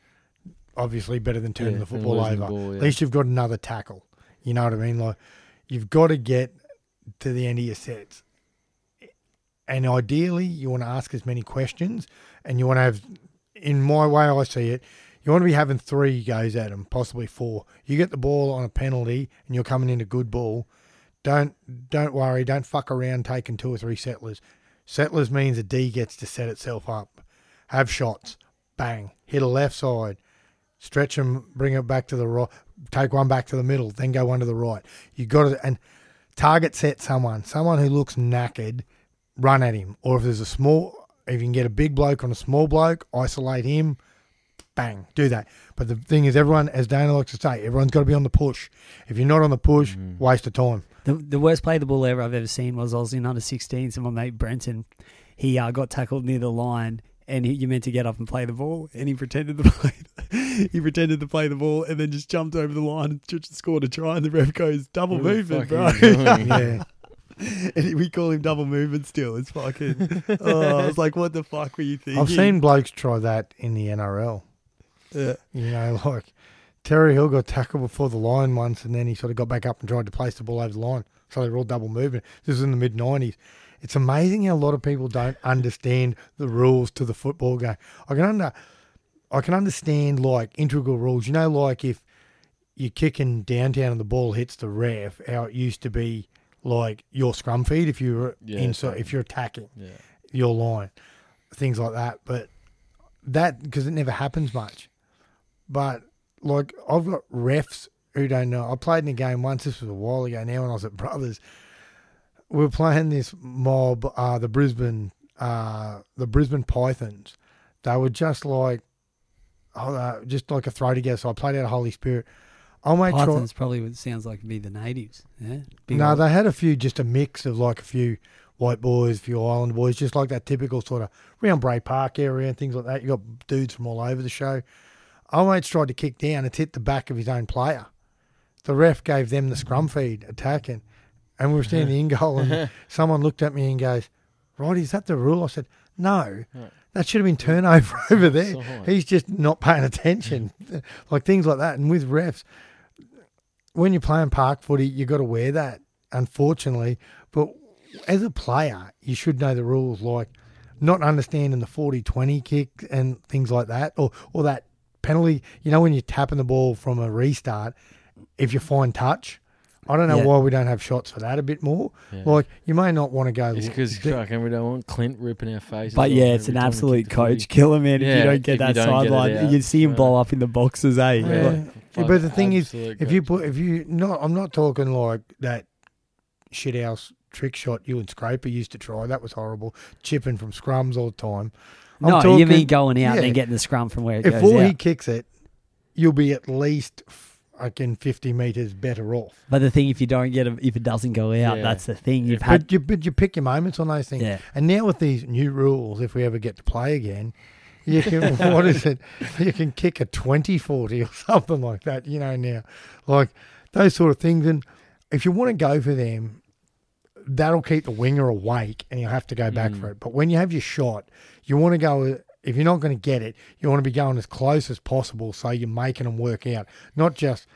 obviously, better than turning Yeah, the football over. the ball, At least you've got another tackle. You know what I mean? Like, you've got to get to the end of your sets. And ideally, you want to ask as many questions and you want to have, in my way I see it, you want to be having three goes at them, possibly four. You get the ball on a penalty and you're coming in a good ball. Don't don't worry. Don't fuck around taking two or three settlers. Settlers means a D gets to set itself up. Have shots. Bang. Hit a left side. Stretch them. Bring it back to the right. Take one back to the middle. Then go one to the right. You got to and target set someone. Someone who looks knackered. Run at him. Or if there's a small, if you can get a big bloke on a small bloke, isolate him. Bang. Do that. But the thing is, everyone, as Dana likes to say, everyone's got to be on the push. If you're not on the push, waste of time. The, the worst play the ball ever I've ever seen was I was in under 16s and my mate Brenton, he uh, got tackled near the line and he, you meant to get up and play the ball and he pretended to play he pretended to play the ball and then just jumped over the line and just scored a try and the ref goes double What movement bro are you doing? Yeah. and we call him double movement still it's fucking oh I was like what the fuck were you thinking I've seen blokes try that in the NRL. Yeah. You know, like Terry Hill got tackled before the line once, and then he sort of got back up and tried to place the ball over the line. So they were all double moving. This was in the mid '90s. It's amazing how a lot of people don't understand the rules to the football game. I can under, I can understand like integral rules. You know, like if you're kicking downtown and the ball hits the ref, how it used to be like your scrum feed if you're Yeah, inside, if you're attacking Yeah. your line, things like that. But that because it never happens much. But like I've got refs who don't know. I played in a game once. This was a while ago now when I was at Brothers. We were playing this mob, uh, the Brisbane, uh, the Brisbane Pythons. They were just like, oh, uh, just like a throw together. So I played out of Holy Spirit. I made try. Pythons probably what sounds like be the natives yeah Big No, old- they had a few, just a mix of like a few white boys, a few island boys, just like that typical sort of round Bray Park area and things like that. You got dudes from all over the show. Mates tried to kick down. It's hit the back of his own player. The ref gave them the scrum feed attacking, and we were standing in goal, and someone looked at me and goes, "Right, is that the rule?" I said, "No, that should have been turnover over there. He's just not paying attention, like things like that." And with refs, when you're playing park footy, you've got to wear that, unfortunately. But as a player, you should know the rules, like not understanding the 40-20 kick and things like that, or or that penalty. You know, when you're tapping the ball from a restart, if you find touch. I don't know Yeah. why we don't have shots for that a bit more. Yeah. Like you may not want to go. It's because di- fucking we don't want Clint ripping our faces. But yeah, it's an absolute kick the footy. coach killer, man. if Yeah, you don't get if you that don't get it sideline, you see him Right. blow up in the boxes, eh? Yeah. Like, Yeah, Fuck, but the thing is, absolute if you put if you not, I'm not talking like that shit house trick shot you and Scraper used to try. That was horrible. Chipping from scrums all the time. I'm no, you mean going out and yeah. then getting the scrum from where it If goes all out. he kicks it, you'll be at least fucking 50 meters better off. But the thing, if you don't get him, if it doesn't go out, Yeah. that's the thing. You've If- had, But you, but you pick your moments on those things. yeah. And now with these new rules, if we ever get to play again, you can what is it? You can kick a 20-40 or something like that. You know now, like those sort of things. And if you want to go for them, that'll keep the winger awake, and you'll have to go back Mm. for it. But when you have your shot, you want to go. If you're not going to get it, you want to be going as close as possible, so you're making them work out, not just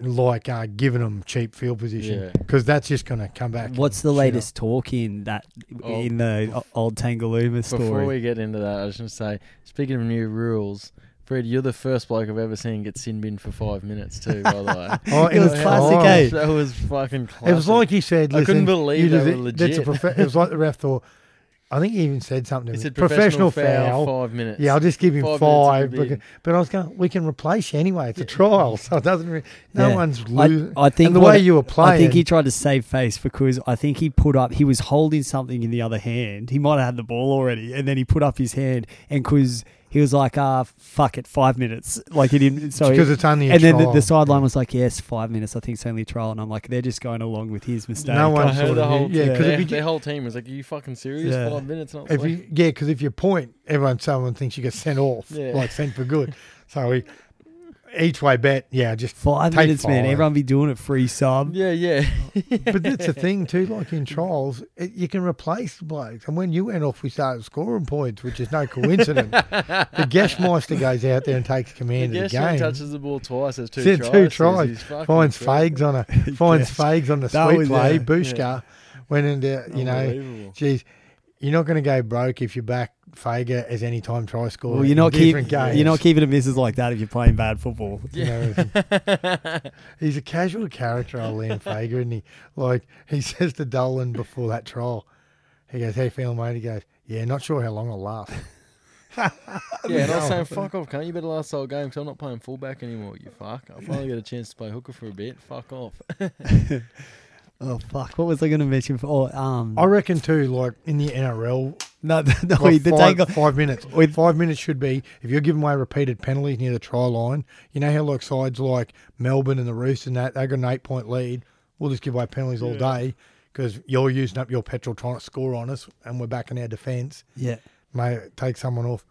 like uh, giving them cheap field position, Yeah. because that's just going to come back. What's the shit up. latest talk in that Oh, in the o- old Tangalooma story? Before we get into that, I was going to say, speaking of new rules, Fred, you're the first bloke I've ever seen get sin bin for five minutes too. By the way, Oh, It was yeah. classic, Oh. eh? That was fucking classic. It was like he said. I couldn't believe you they do were thi- That's a prof- it was like the ref thought. I think he even said something. He to said me. professional, foul, five minutes. Yeah, I'll just give him Five five. minutes is a because- but I was going, we can replace you anyway. It's a trial, so it doesn't. Re- no Yeah. one's I, losing. I think and the what- way you were playing, I think he tried to save face because I think he put up. He was holding something in the other hand. He might have had the ball already, and then he put up his hand, and because he was like, "Ah, fuck it, five minutes." Like he didn't. So he- because it's only a and then the, the sideline was like, "Yes, five minutes. I think it's only a trial." And I'm like, "They're just going along with his mistake." No one I heard the whole yeah, because if you their whole team was like, "Are you fucking serious? Yeah. Five minutes?" And I If you, yeah, because if you point, everyone someone thinks you get sent off, Yeah. like sent for good. So we, each way bet, yeah, just. Five Take minutes, man. Everyone be doing it free sub. yeah, yeah. But that's the thing too. Like in trials, it, you can replace the blokes. And when you went off, we started scoring points, which is no coincidence. the Geschmeister goes out there and takes command The of the game. touches the ball twice. There's two tries. two tries. he's finds. Fags on a finds Yes. Fags on the That sweet was, play. yeah. Bushka went into you know, Unbelievable. geez, you're not going to go broke if you back Fager as any time try scorer. Well, you're not keep, different games. you're not keeping a misses like that if you're playing bad football. You he's a casual character, old Liam Fager, isn't he? Like he says to Dolan before that trial, he goes, "How you feeling, mate?" He goes, "Yeah, not sure how long I'll last." Yeah, and I was No. saying, fuck off, can't you better last the whole game because I'm not playing fullback anymore, you fuck. I finally got a chance to play hooker for a bit. Fuck off. Oh fuck! What was I going to mention? For, oh, um, I reckon too. Like in the NRL, no, no, like wait, the five, take five minutes. five minutes should be if you're giving away repeated penalties near the try line. You know how like sides like Melbourne and the Roosters and that they got an eight point lead. We'll just give away penalties all day because you're using up your petrol trying to score on us, and we're back in our defence. Yeah. May take someone off.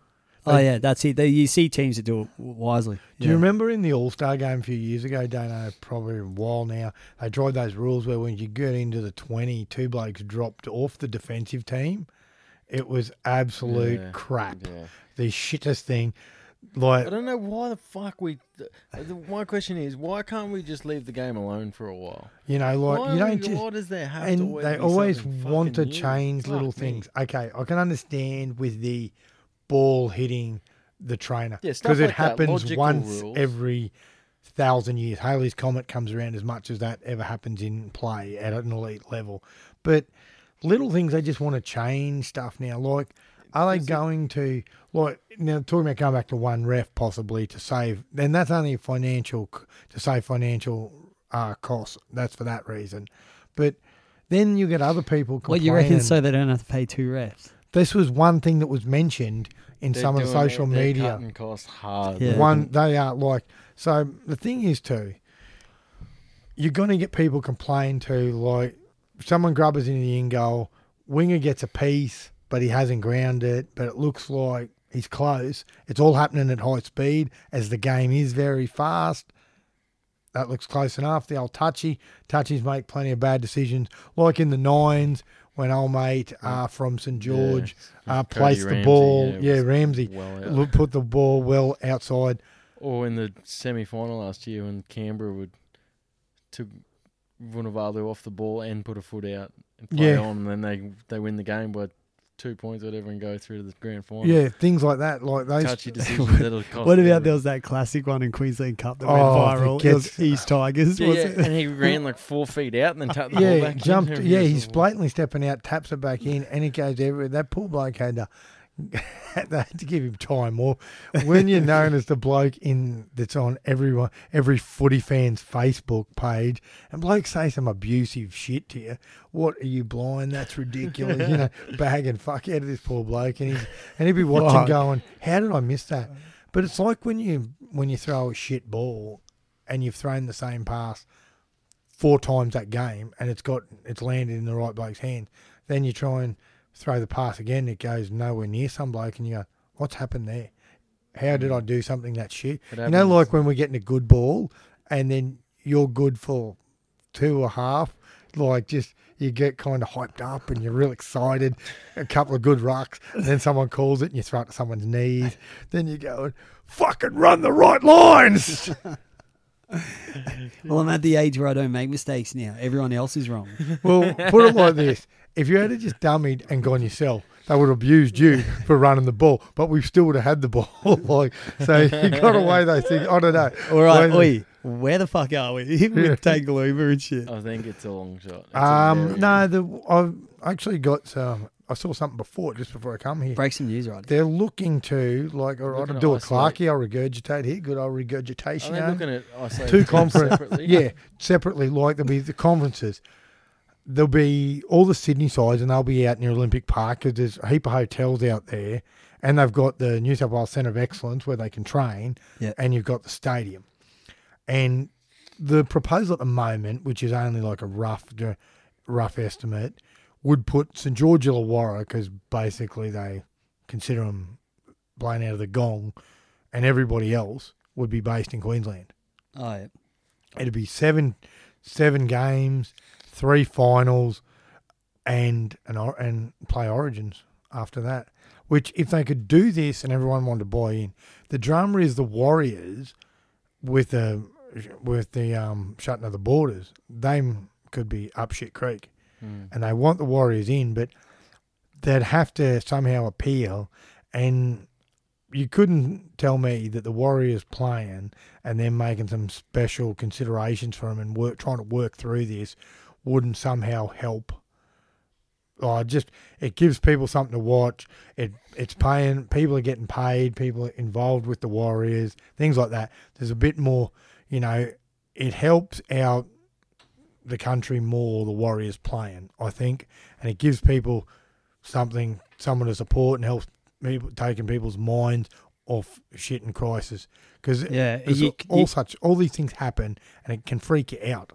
Oh yeah, that's it. They, you see teams that do it wisely. Do you remember in the All Star game a few years ago? Don't know, probably a while now. They tried those rules where when you get into the twenty, two blokes dropped off the defensive team. It was absolute Yeah, crap. Yeah. The shittest thing. Like I don't know why the fuck we. The, the, my question is, why can't we just leave the game alone for a while? you know, like why, you don't we- just. why does there have to and always they be always something want to fucking new? change little me. things. Okay, I can understand with the ball hitting the trainer Yeah, because it like that, happens logical once rules. every thousand years. Halley's comet comes around as much as that ever happens in play at an elite level, but little things they just want to change stuff now. Like, are they Is it- going to like now talking about going back to one ref possibly to save? Then that's only financial to save financial uh, costs. That's for that reason, but. Then you get other people What complaining. you reckon? So they don't have to pay two refs. This was one thing that was mentioned in They're some of the doing it, social media. cutting costs hard. Yeah. One, they are like so. The thing is, too, you're going to get people complain to like someone grubbers into the in goal, winger gets a piece, but he hasn't ground it, but it looks like he's close. It's all happening at high speed as the game is very fast. That looks close enough. The old touchy, touchies make plenty of bad decisions, like in the nines when old mate uh, from St George Yeah. uh, placed the ball. yeah, Yeah, Ramsey well put the ball well outside. Or in the semi final last year when Canberra would took Vunivalu off the ball and put a foot out and play Yeah. on, and then they they win the game by two points whatever and go through to the grand final. Yeah, things like that, like those. touchy decisions that'll cost. What about there was that classic one in Queensland Cup that Oh, went viral? It was East Tigers, Yeah, was yeah, it? and he ran like four feet out and then tapped the ball back. in. jumped. And Yeah, he's blatantly stepping out, taps it back in, and it goes everywhere. That poor bloke had to, had to give him time. Or when you're known as the bloke in that's on everyone, every footy fan's Facebook page, and blokes say some abusive shit to you. What are you blind? That's ridiculous. you know, bagging fuck out of this poor bloke, and he's and he'd be watching, going, "How did I miss that?" But it's like when you when you throw a shit ball, and you've thrown the same pass four times that game and it's got it's landed in the right bloke's hand. Then you try and throw the pass again, it goes nowhere near some bloke, and you go, "What's happened there? How did hmm. I do something that shit?" You know, like when we're getting a good ball, and then you're good for two or half, like just you get kind of hyped up and you're real excited. A couple of good rucks, and then someone calls it, and you throw it to someone's knees. Then you go, "Fucking run the right lines." Well, I'm at the age where I don't make mistakes now. Everyone else is wrong. Well, put it like this: if you had just dummied and gone yourself, they would have abused you for running the ball, but we still would have had the ball. like, so you got away those things. I don't know. All right, When- oi, where the fuck are we? Yeah. With Tangalooma and shit. I think it's a long shot. It's Um, very- no, the I've actually got some I saw something before just before I come here. Break some news, right? They're looking to like, all right, I'll do a isolate- Clarkie. I'll regurgitate here. Good old Are regurgitation. they eh? looking at isolated two conferences? separately? yeah, separately. Like there'll be the conferences. There'll be all the Sydney sides, and they'll be out near Olympic Park because there's a heap of hotels out there, and they've got the New South Wales Centre of Excellence where they can train, Yeah. and you've got the stadium, and the proposal at the moment, which is only like a rough, rough estimate, would put St George Illawarra because basically they consider them blown out of the gong, and everybody else would be based in Queensland. Oh, yeah. It'd be seven seven games, three finals, and an and play origins after that. Which, if they could do this and everyone wanted to buy in, the drama is the Warriors with the with the um, shutting of the borders. They could be up shit creek, Mm. and they want the Warriors in, but they'd have to somehow appeal. And you couldn't tell me that the Warriors playing and then making some special considerations for them and work trying to work through this wouldn't somehow help. Oh, just it gives people something to watch. It it's paying people are getting paid. People are involved with the Warriors, things like that. There's a bit more, you know. It helps out the country more. The Warriors playing, I think, and it gives people something, someone to support, and helps people taking people's minds off shit and crisis because Yeah, you- all you- such all these things happen and it can freak you out.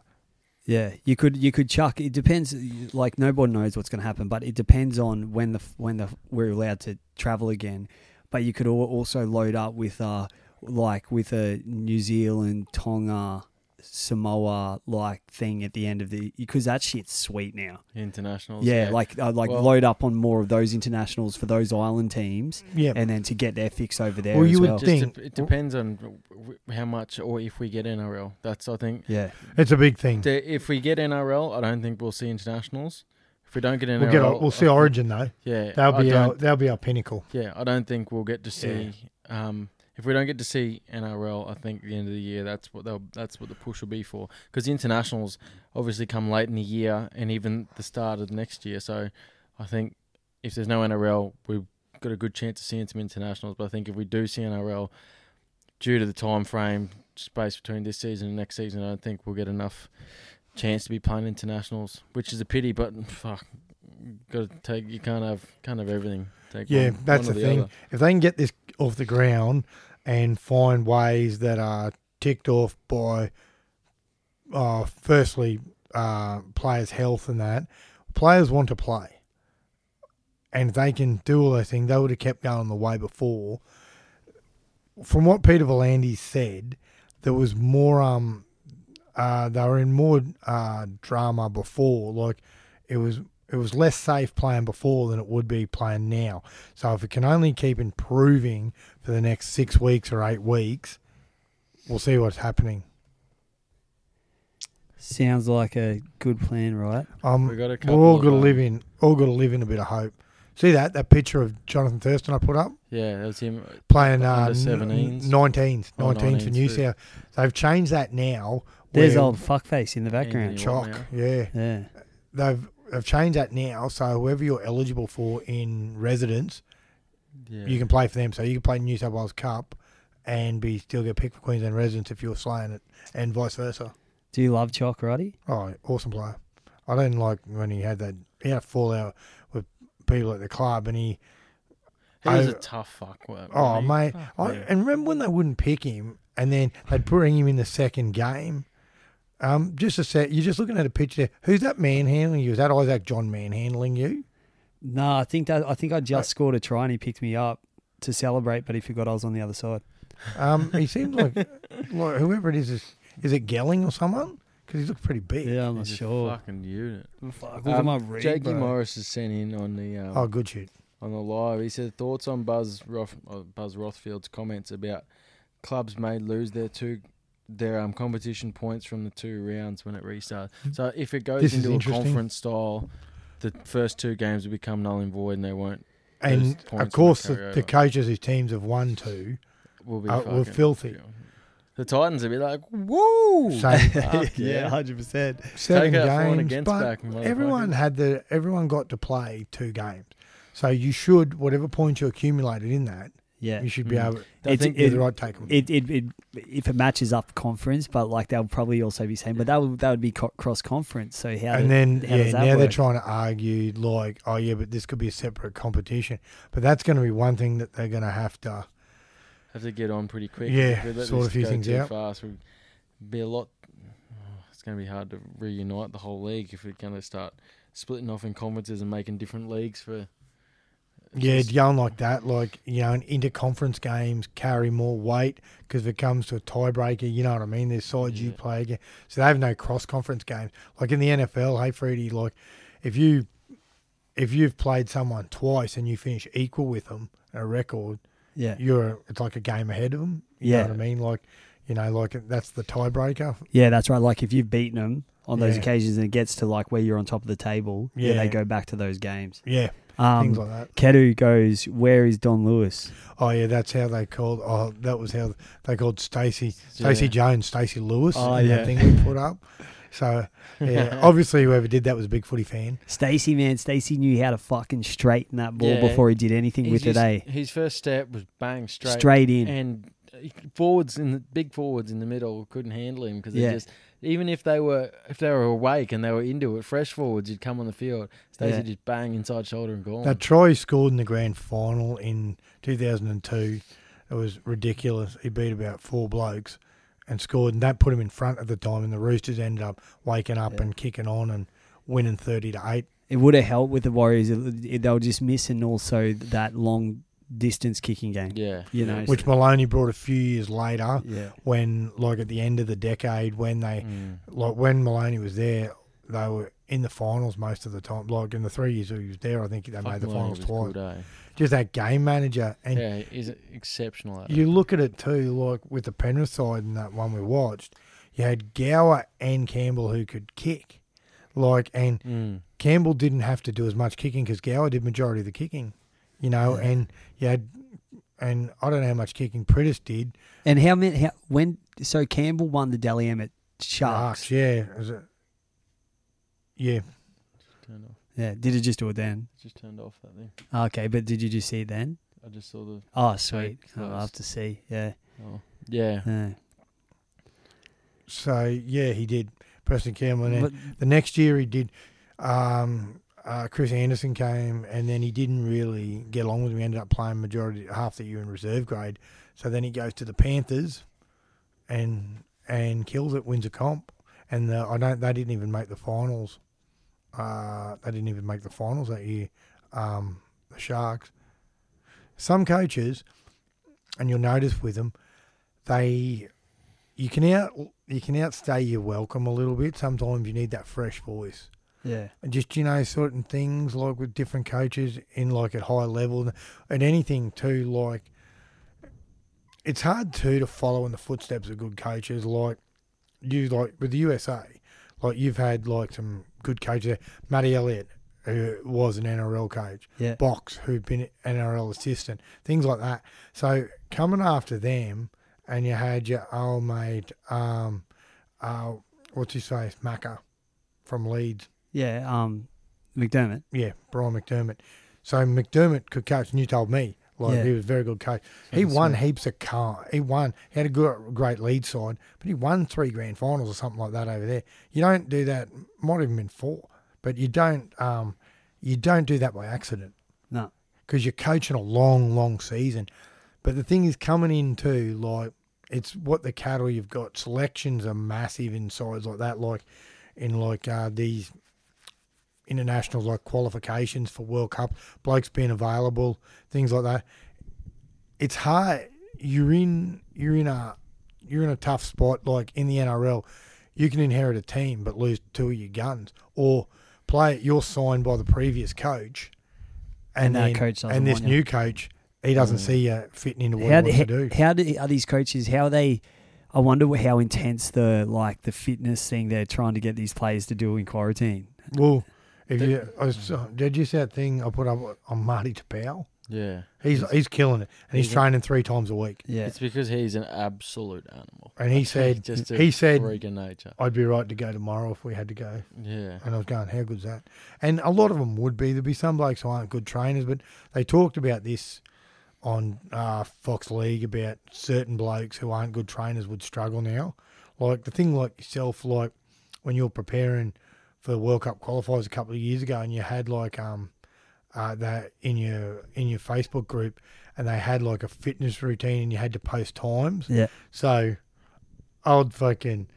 Yeah, you could you could chuck. It depends. Like nobody knows what's going to happen, but it depends on when the when the we're allowed to travel again. But you could also load up with uh like with a New Zealand, Tonga, Samoa like thing at the end of the because that shit's sweet now. Internationals. Yeah, like uh, like Well- load up on more of those internationals for those island teams, Yeah, and then to get their fix over there Well, as you would well. Think- dep- it depends on w- w- how much or if we get NRL. That's I think. yeah, it's a big thing. If we get NRL, I don't think we'll see internationals. If we don't get NRL, We'll get we'll see Origin though. Yeah, That'll be don't- our that'll be our pinnacle. Yeah, I don't think we'll get to see. Um, if we don't get to see NRL, I think at the end of the year, that's what they'll, that's what the push will be for. Because the internationals obviously come late in the year and even the start of next year. So I think if there's no NRL, we've got a good chance of seeing some internationals. But I think if we do see NRL, due to the time frame space between this season and next season, I don't think we'll get enough chance to be playing internationals, which is a pity. But fuck, got to take you can't have can't have everything. Take Yeah, one- that's one the or thing. other. If they can get this off the ground and find ways that are ticked off by, uh, firstly, uh, players' health and that, players want to play. And they can do all those things, they would have kept going the way before. From what Peter V'landys said, there was more. Um, uh, they were in more uh, drama before. Like it was, it was less safe playing before than it would be playing now. So if it can only keep improving for the next six weeks or eight weeks, we'll see what's happening. sounds like a good plan, right? Um, We got a we're all of, got to um, live in, all got to live in a bit of hope. See that that picture of Jonathan Thurston I put up Yeah, that was him. playing uh, Under 17s? 19s, Oh, 19s for 19s New too. South. They've changed that now. There's where- old fuckface in the background. Anthony chalk. Watmough. Yeah, Yeah. they've they've changed that now. So whoever you're eligible for in residence, Yeah. you can play for them. So you can play New South Wales Cup and be still get picked for Queensland residents if you're slaying it, and vice versa. Do you love Chalk, Roddy? Oh, awesome player. I didn't like when he had that. He had a fallout with people at the club, and he. He was I- a tough fuck. wasn't Oh, he? mate. Fuck I, me. and remember when they wouldn't pick him, and then they'd bring him in the second game. Um, just a sec. You're just looking at a picture. there. Who's that manhandling you? Is that Isaac John manhandling you? No, I think that I think I just scored a try and he picked me up to celebrate, but he forgot I was on the other side. Um, he seems like, like whoever it is is is it Gelling or someone? Because he looks pretty big. Yeah, I'm not He's a sure. Fucking unit. Fuck, Um, Jakey Morris has sent in on the um, Oh, good shit. on the live. He said thoughts on Buzz Roth, uh, Buzz Rothfield's comments about clubs may lose their two their um, competition points from the two rounds when it restarts. So if it goes This is into a interesting. conference style, the first two games will become null and void, and they won't. And of course, the, the coaches whose teams have won two. will be uh, were filthy. The Titans will be like, woo! Same Fuck yeah, hundred percent. seven Take our games, against but back, everyone had the everyone got to play two games. So you should, whatever points you accumulated in that, Yeah. you should be Mm. able. I It's- think to it- the right take 'em. It, it, it if it matches up conference, but like they'll probably also be saying, but that would that would be co- cross conference. So how? and do- then how yeah, does that now they're work? trying to argue like, oh yeah, but this could be a separate competition. But that's going to be one thing that they're going to have to. have to get on pretty quick. Yeah, If we let sort a this few go things too out. Fast, would be a lot. It's going to be hard to reunite the whole league if we're going to start splitting off in conferences and making different leagues for. Yeah, just- going like that, like you know, and interconference games carry more weight because if it comes to a tiebreaker, you know what I mean. There's sides you Yeah. play against, so they have no cross conference games. Like in the NFL, hey Freddie, like if you if you've played someone twice and you finish equal with them a record, yeah, you're it's like a game ahead of them. You Yeah. know what I mean? Like you know, like that's the tiebreaker. yeah, that's right. Like if you've beaten them on those Yeah. occasions and it gets to like where you're on top of the table, Yeah. they go back to those games. Yeah, Um, things like that. Kedu goes, where is Don Lewis? Oh yeah, that's how they called. Oh, that was how they called Stacey Stacey Yeah. Jones, Stacey Lewis. Oh, in yeah. that thing we put up. So yeah, obviously whoever did that was a big footy fan. Stacey, man, Stacey knew how to fucking straighten that ball Yeah. before he did anything He's with it. just- Eh? His first step was bang straight, Straight in. and forwards in the big forwards in the middle couldn't handle him because Yeah. they just even if they were if they were awake and they were into it, fresh forwards, you'd come on the field. Stacey Yeah. just bang inside shoulder and gone. That try he scored in the grand final in 2002, it was ridiculous. He beat about four blokes and scored, and that put him in front at the time. And the Roosters ended up waking up Yeah. and kicking on and winning 30 to eight. It would have helped with the Warriors. It- it- They were just missing also that long distance kicking game. yeah, You know, Which Maloney brought a few years later, Yeah. when like at the end of the decade, when they Mm. like when Maloney was there, they were in the finals most of the time. Like in the three years he was there, I think they Fuck, made the Maloney finals twice. good, eh? Just that game manager, and yeah, he's exceptional at it. you look at it too, like with the Penrith side and that one we watched, you had Gower and Campbell who could kick, like, and Mm. Campbell didn't have to do as much kicking because Gower did majority of the kicking, you know, Yeah. and you had, and I don't know how much kicking Priddis did. And how many? How, when? So Campbell won the Dally M at Sharks. yeah, is it? Yeah, Turned off. Yeah. Did it just do it then? Just turned off that thing. Okay, but did you just see it then? I just saw the. Oh, sweet. Right, I'll have to see. Yeah. Oh, yeah. yeah. so yeah, he did. Preston Campbell, and then But, The next year he did. Um, uh, Chris Anderson came, and then he didn't really get along with. He ended up playing majority half the year in reserve grade. So then he goes to the Panthers, and and kills it, wins a comp, and the, I don't. They didn't even make the finals. Uh, they didn't even make the finals that year. Um, the Sharks. Some coaches, and you'll notice with them, they you can out you can outstay your welcome a little bit. Sometimes you need that fresh voice. Yeah. And just you know certain things like with different coaches in like at high level and anything too like it's hard too to follow in the footsteps of good coaches like you like with the USA like you've had like some good coaches there. Matty Elliott who was an NRL coach Yeah. Box, who'd been NRL assistant, things like that. So coming after them, and you had your old mate, um, uh, what's his face, Macca, from Leeds. Yeah. Um, McDermott. Yeah, Brian McDermott. So McDermott could coach, and you told me, like Yeah. he was a very good coach. He Yes, won yeah. heaps of car. He won. He had a good, great lead side, but he won three grand finals or something like that over there. You don't do that. Might even been four, but you don't. Um, you don't do that by accident No. because you're coaching a long, long season. But the thing is, coming into like it's what the cattle you've got. Selections are massive in sides like that, like in like uh, these international like qualifications for World Cup. Blokes being available, things like that. It's hard. You're in. You're in a. You're in a tough spot. Like in the NRL, you can inherit a team but lose two of your guns, or play. You're signed by the previous coach, And that then- coach and this you. new coach, he doesn't Mm. see you fitting into what How, he wants to do. how do, are these coaches? How are they? I wonder how intense the like the fitness thing they're trying to get these players to do in quarantine. Well, if you I was, uh, did you see that thing I put up on Marty Taupau? Yeah. He's he's killing it, and he's He's training three times a week. Yeah. It's because he's an absolute animal. And he said just a he said freak of nature. I'd be right to go tomorrow if we had to go. Yeah. And I was going, how good's that? And a lot of them would be. There'd be some blokes who aren't good trainers, but they talked about this on uh, Fox League about certain blokes who aren't good trainers would struggle now. Like the thing like yourself, like when you're preparing for the World Cup qualifiers a couple of years ago, and you had like um uh, that in your in your Facebook group, and they had like a fitness routine, and you had to post times. Yeah. So, old fucking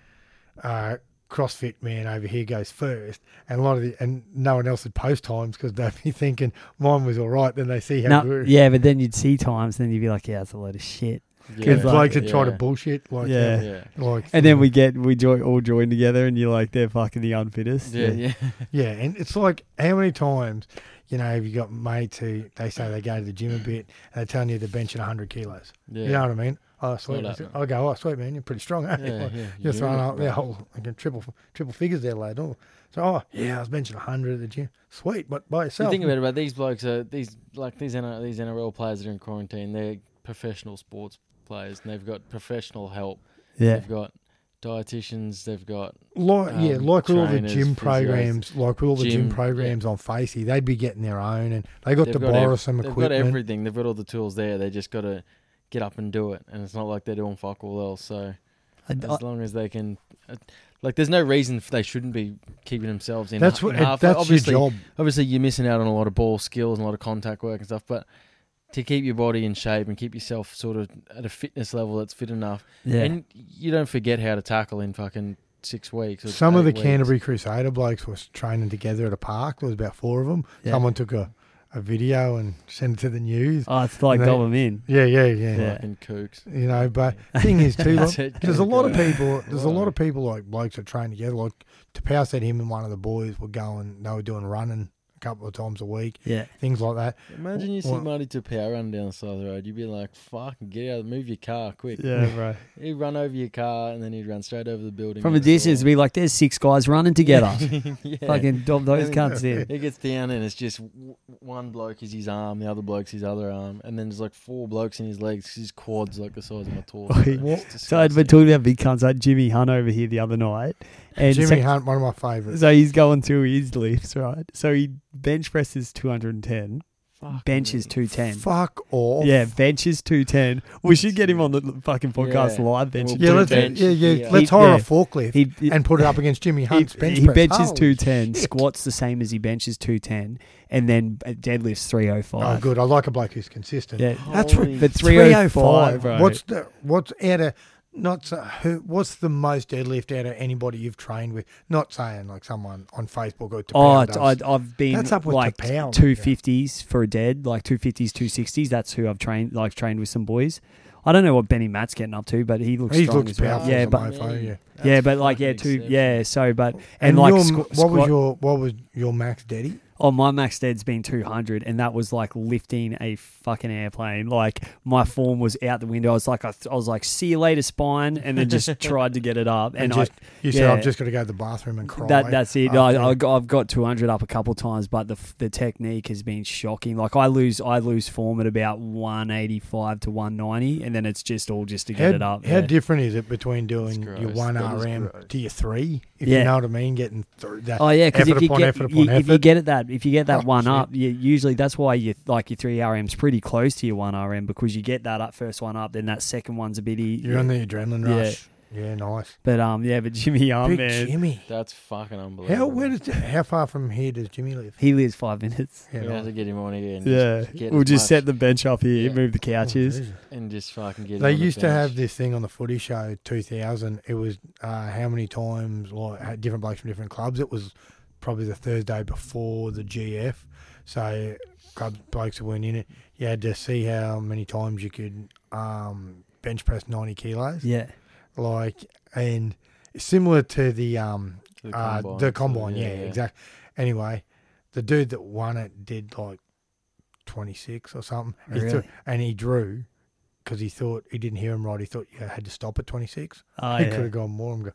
uh, CrossFit man over here goes first, and a lot of the and no one else would post times because they'd be thinking mine was all right. Then they see how No, good. yeah, but then you'd see times, and then you'd be like, yeah, it's a load of shit. Because Yeah. blokes that try to bullshit, like Yeah. Yeah. like And then we get we join all join together, and you're like, they're fucking the unfittest. Yeah. Yeah. yeah, and it's like how many times you know have you got mates who they say they go to the gym a bit and they're telling you they're benching hundred kilos. Yeah. You know what I mean? Oh, sweet. Not I go, oh, sweet man, you're pretty strong. eh?" Yeah, Like, yeah, You're throwing unit, up yeah, bro. whole like, triple triple figures there, lad. Oh, so oh yeah, I was benching hundred at the gym. Sweet, but by You yourself. think about it, about these blokes are these like these NRL, these NRL players that are in quarantine. They're professional sports players, and they've got professional help. yeah. They've got dietitians. They've got Like yeah, um, like with all the trainers, gym programs, like with all the gym, Gym, yeah. programs on Facey, they'd be getting their own, and they got they've to got borrow ev- some They've equipment. got everything. They've got all the tools there. They just got to get up and do it. And it's not like they're doing fuck all else. So I- I- as long as they can, uh, like, there's no reason they shouldn't be keeping themselves in. That's ha- what in half. that's obviously, your job. obviously you're missing out on a lot of ball skills and a lot of contact work and stuff, but to keep your body in shape and keep yourself sort of at a fitness level that's fit enough, yeah. and you don't forget how to tackle in fucking six weeks. Or Some of the weeks. Canterbury Crusader blokes was training together at a park. There was about four of them. Yeah. Someone took a, a video and sent it to the news. oh, it's like They- them in. Yeah, yeah, yeah. Yeah. fucking kooks. You know, but thing is too, That's like, there's a lot of people. There's a lot of people like blokes that train together. Like to Taupau said, him and one of the boys were going. They were doing running a couple of times a week, Yeah. things like that. Imagine you see Well- Marty Taupau run down the side of the road. You'd be like, "Fucking get out! Move your car quick!" Yeah, bro. He'd run over your car and then he'd run straight over the building. From a next door. distance, be like, there's six guys running together. yeah. Fucking dob those And cunts in. He gets down and it's just one bloke is his arm, the other bloke's his other arm, and then there's like four blokes in his legs. His quads like the size of my torso. Oi, It's So I'd been disgusting. talking about big cunts like Jimmy Hunt over here the other night. And Jimmy so, Hunt, one of my favourites. so he's going through his lifts, right? So he bench presses 210, Fuck bench is me. 210. Fuck off. Yeah, bench is 210. We should get him on the fucking podcast Yeah. live. Bench We'll Yeah, Two let's bench, yeah, yeah, yeah. let's He- hire yeah. a forklift He, he, and put it up against Jimmy Hunt's he, bench he press. benches Holy 210, shit. squats the same as he benches 210, and then uh, deadlifts 305. Oh, good. I like a bloke who's consistent. Yeah, That's Holy but shit. 305, bro. What's the what's out of not so, who? What's the most deadlift out of anybody you've trained with? Not saying like someone on Facebook or to Oh, it's, does. I, I've been That's up with like the pound, two fifties for a dead, like two fifties, two sixties. That's who I've trained, like trained with some boys. I don't know what Benny Matt's getting up to, but he looks he strong looks as well. powerful Yeah, but mofo, yeah. That's yeah, but like yeah, two yeah. So, but and, And, like your, squ- what was your what was your max daddy? Oh, my max dead's been 200, and that was like lifting a fucking airplane. Like my form was out the window. I was like, I, th- I was like, see you later, spine, and then just tried to get it up. And, And, just you said. I've just got to go to the bathroom and I, cry. that that's it. after- I, I, I've got 200 up a couple times, but the the technique has been shocking. Like I lose I lose form at about 185 to 190, and then it's just all just to how, get it up. how yeah. different is it between doing your one RM gross. to your three? If Yeah. you know what I mean, getting through that. Oh yeah, because if you get you, if you get it that if you get that Oh, one shit. up, you, usually that's why you like your three RM's pretty close to your one RM because you get that up first one up, then that second one's a bit. You're on the adrenaline Yeah. rush. Yeah, nice. But um, yeah, but Jimmy Young, Big man, Jimmy. That's fucking unbelievable. How where does how far from here does Jimmy live? he lives five minutes. Yeah, We have nice. to get him on here. Yeah, just get we'll as just much- set the bench up here, Yeah. move the Oh, couches. Jesus. and just fucking get. him They on the used to have this thing on the footy show 2000. It was uh, how many times, like had different blokes from different clubs. It was probably the Thursday before the GF. So club blokes that weren't in it, you had to see how many times you could um, bench press 90 kilos. yeah, Like, and similar to the um, The uh, combine, the combine, yeah, exactly. Anyway, the dude that won it did like 26 or something. He threw- Really? and he drew because he thought he didn't hear him right. He thought you had to stop at 26. oh, he yeah. could have gone more and go,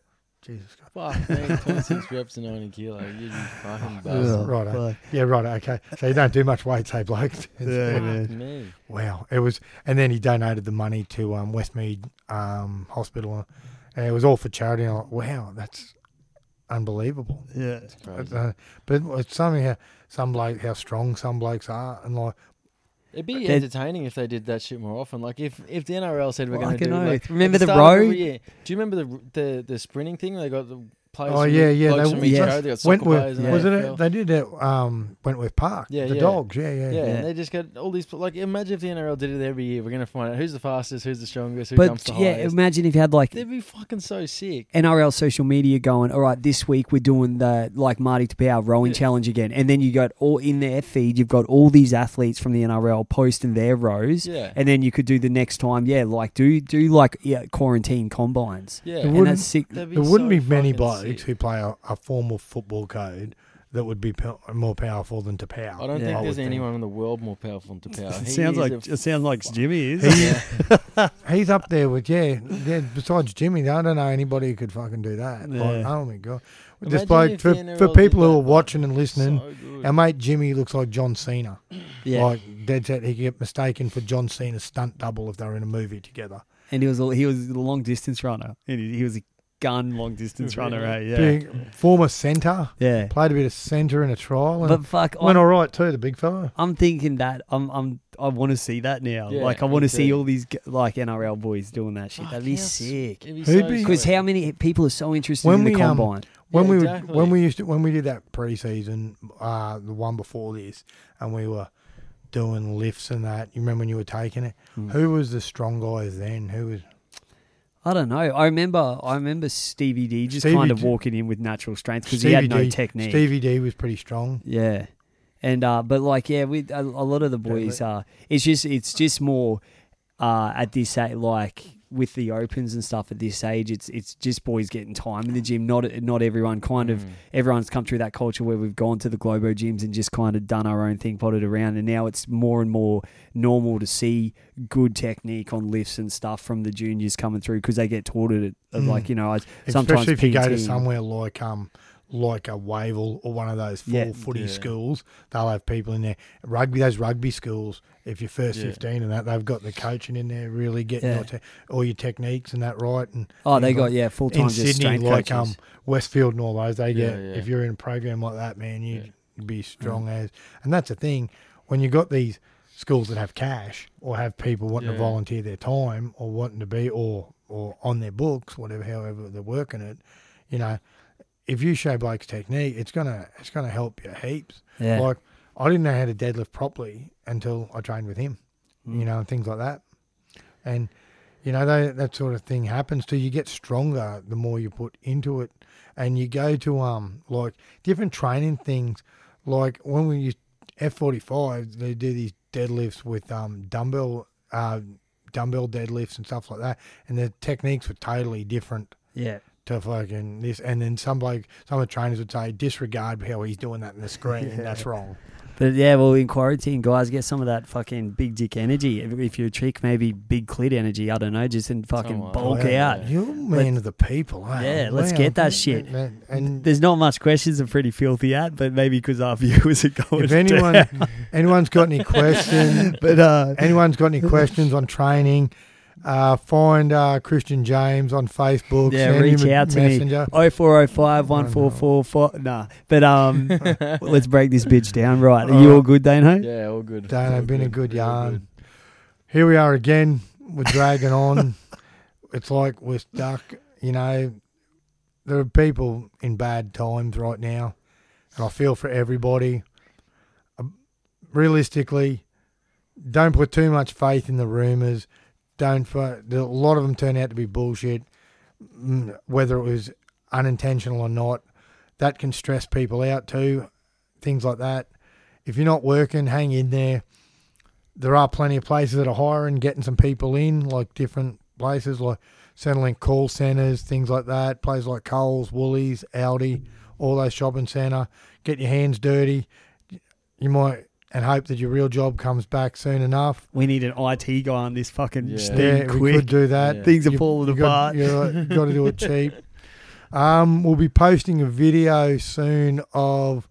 Jesus Christ. Fuck, man, 26 reps to 90 kilo. You fucking bastard. Ugh, Right, eh? fuck. Yeah, right. Okay. So you don't do much weights, hey, bloke. Yeah, Fuck man. me. Wow. It was, and then he donated the money to um, Westmead um, Hospital, and it was all for charity. And I'm like, wow, that's unbelievable. Yeah. Crazy. Uh, but it's something how some bloke how strong some blokes are, and like It'd be entertaining if they did that shit more often. Like if, if the NRL said we're Well, going to do. know. Like, Remember the start of row? every year- do you remember the the the sprinting thing? They got the players. Oh, yeah, yeah, they- from yeah. code. They got. Wentworth and was it? A, they did it um, Wentworth Park. Yeah, the yeah. dogs. Yeah, yeah, Yeah, Yeah. and they just got all these. Like, imagine if the NRL did it every year. We're going to find out who's the fastest, who's the strongest, who jumps the But yeah, highest. imagine if you had like They'd be fucking so sick. NRL social media going, all right, this week we're doing the like Marty Taupau rowing Yeah. challenge again, and then you got all in their feed, you've got all these athletes from the NRL posting their rows, Yeah. and then you could do the next time, yeah, like do do like yeah, quarantine combines, Yeah. It and wouldn't- that's sick. There wouldn't so be many fucking blokes sick. who play a, a formal football code that would be po- more powerful than Taupau. I don't Yeah. think I there's would think. anyone in the world more powerful than Taupau. It He sounds is like a it sounds like Jimmy is. Yeah. He's up there with yeah. yeah besides Jimmy, I don't know anybody who could fucking do that. Like, Yeah. oh my god! With Imagine bloke if for, the NRL for did people who that, are like, watching and listening, So good. our mate Jimmy looks like John Cena. yeah, Like dead set, he could get mistaken for John Cena's stunt double if they were in a movie together. and he was a, he was a long distance runner, and he, he was a gun long distance runner, right? Yeah, Big former centre, yeah. played a bit of centre in a trial, and But fuck, went I'm, all right too. The big fella. I'm thinking that I'm I'm I want to see that now. Yeah, like I want to see all these like NRL boys doing that shit. Fuck, That'd be yes. sick. It'd Who'd so be- Because how many people are so interested When in the we, um, combine? When Yeah, we exactly. when we used to when we did that preseason, uh, the one before this, and we were doing lifts and that. You remember when you were taking it? Mm. Who was the strong guys then? Who was? I don't know. I remember I remember Stevie D just Stevie kind of D- walking in with natural strength because he had no D. technique. Stevie D was pretty strong. Yeah, and uh, but like yeah, with a, a lot of the boys, uh, it's just it's just more uh, at this age, like with the opens and stuff at this age, it's it's just boys getting time in the gym. Not not everyone kind of Mm. everyone's come through that culture where we've gone to the Globo gyms and just kind of done our own thing, potted around, and now it's more and more normal to see good technique on lifts and stuff from the juniors coming through because they get taught it. uh, Mm. Like you know, I, sometimes Especially if you go to somewhere like um like a Wavell or one of those full Yeah. footy Yeah. schools, they'll have people in there. Rugby, those rugby schools, if you're first Yeah. 15 and that, they've got the coaching in there, really getting Yeah. your te- all your techniques and that right. And Oh, they got like- yeah full time in just Sydney, like coaches. um Westfield and all those, they get yeah. if you're in a program like that, man, you'd be strong as. And that's the thing when you got these schools that have cash or have people wanting to volunteer their time or wanting to be or or on their books, whatever, however they're working it, you know, if you show Blake's technique, it's gonna it's gonna help you heaps. yeah. Like I didn't know how to deadlift properly until I trained with him, Mm. you know, and things like that. And you know they, that sort of thing happens to you. Get stronger the more you put into it, and you go to um like different training things. Like when we use F forty five, they do these deadlifts with um dumbbell uh dumbbell deadlifts and stuff like that, and the techniques were totally different yeah. to fucking this. And then some like some of the trainers would say disregard how he's doing that in the screen, and that's wrong. But yeah, well, in quarantine, guys, get some of that fucking big dick energy. If, if you're a chick, maybe big clit energy. I don't know, just and fucking Someone. bulk Wow. out. You're a man of the people, eh? Yeah, let's Wow. get that shit. And, and There's not much questions are pretty filthy at, but maybe because our viewers are going. if anyone anyone's got any questions, but uh, anyone's got any questions on training, uh, find uh, Christian James on Facebook. yeah, send reach him out to messenger. me. 0405 1444. Nah, but um, let's break this bitch down. Right, are you all good, Dano? Yeah, all good. Dano, All been a good real yarn. Here we are again. We're dragging on. It's like we're stuck. You know, there are people in bad times right now, and I feel for everybody. Um, realistically, don't put too much faith in the rumors. Don't. fu- A lot of them turn out to be bullshit. Mm, Whether it was unintentional or not, that can stress people out too. Things like that. If you're not working, hang in there there are plenty of places that are hiring, getting some people in, like different places, like Centrelink call centres, things like that. Places like Coles, Woolies, Aldi, all those shopping centre. Get your hands dirty. You might and hope that your real job comes back soon enough. We need an IT guy on this fucking Yeah. thing yeah, we could do that. Yeah. Things are You- falling you got, apart. You got to do it cheap. Um, we'll be posting a video soon of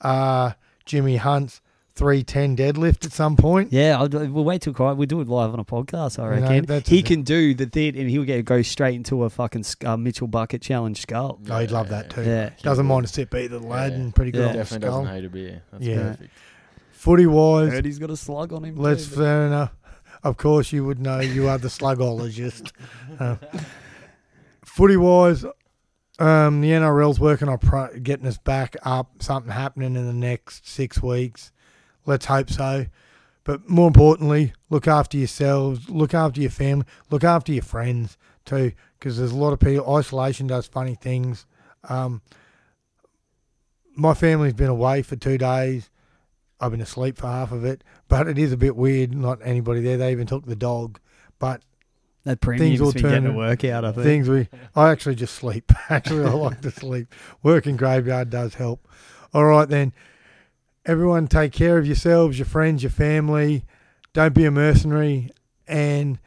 uh, Jimmy Hunt's 310 deadlift at some point. Yeah, I'll, do- we'll wait till quiet. We'll do it live on a podcast. I You know, reckon that's he can do the thing, and he'll get go straight into a fucking uh, Mitchell bucket challenge skull. Oh, he'd love that too. Yeah, Doesn't mind a sip either, the lad, Yeah. and pretty good Yeah. on the Definitely skull. doesn't hate a beer. That's Yeah. perfect. Footy wise, heard he's got a slug on him. let's too, fair enough. Of course, you would know you are the slugologist. Uh, footy wise, um, the NRL's working on pro- getting us back up. Something happening in the next six weeks. Let's hope so. But more importantly, look after yourselves, look after your family, look after your friends too, because there's a lot of people. Isolation does funny things. Um, my family's been away for two days. I've been asleep for half of it, but it is a bit weird. Not anybody there. They even took the dog, but That Things will getting turn- a workout. I think. things we. I actually just sleep. Actually, I like to sleep. Working graveyard does help. All right then, everyone, take care of yourselves, your friends, your family. Don't be a mercenary, and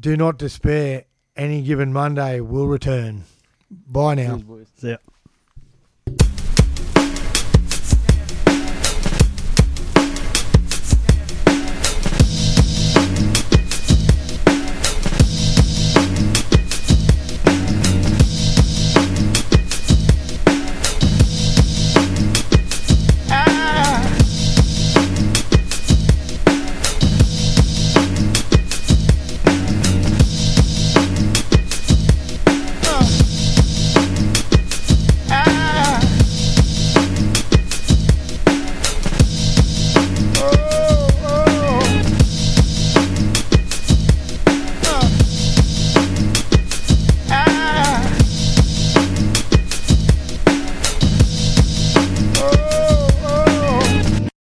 do not despair. Any given Monday will return. Bye now. Cheers.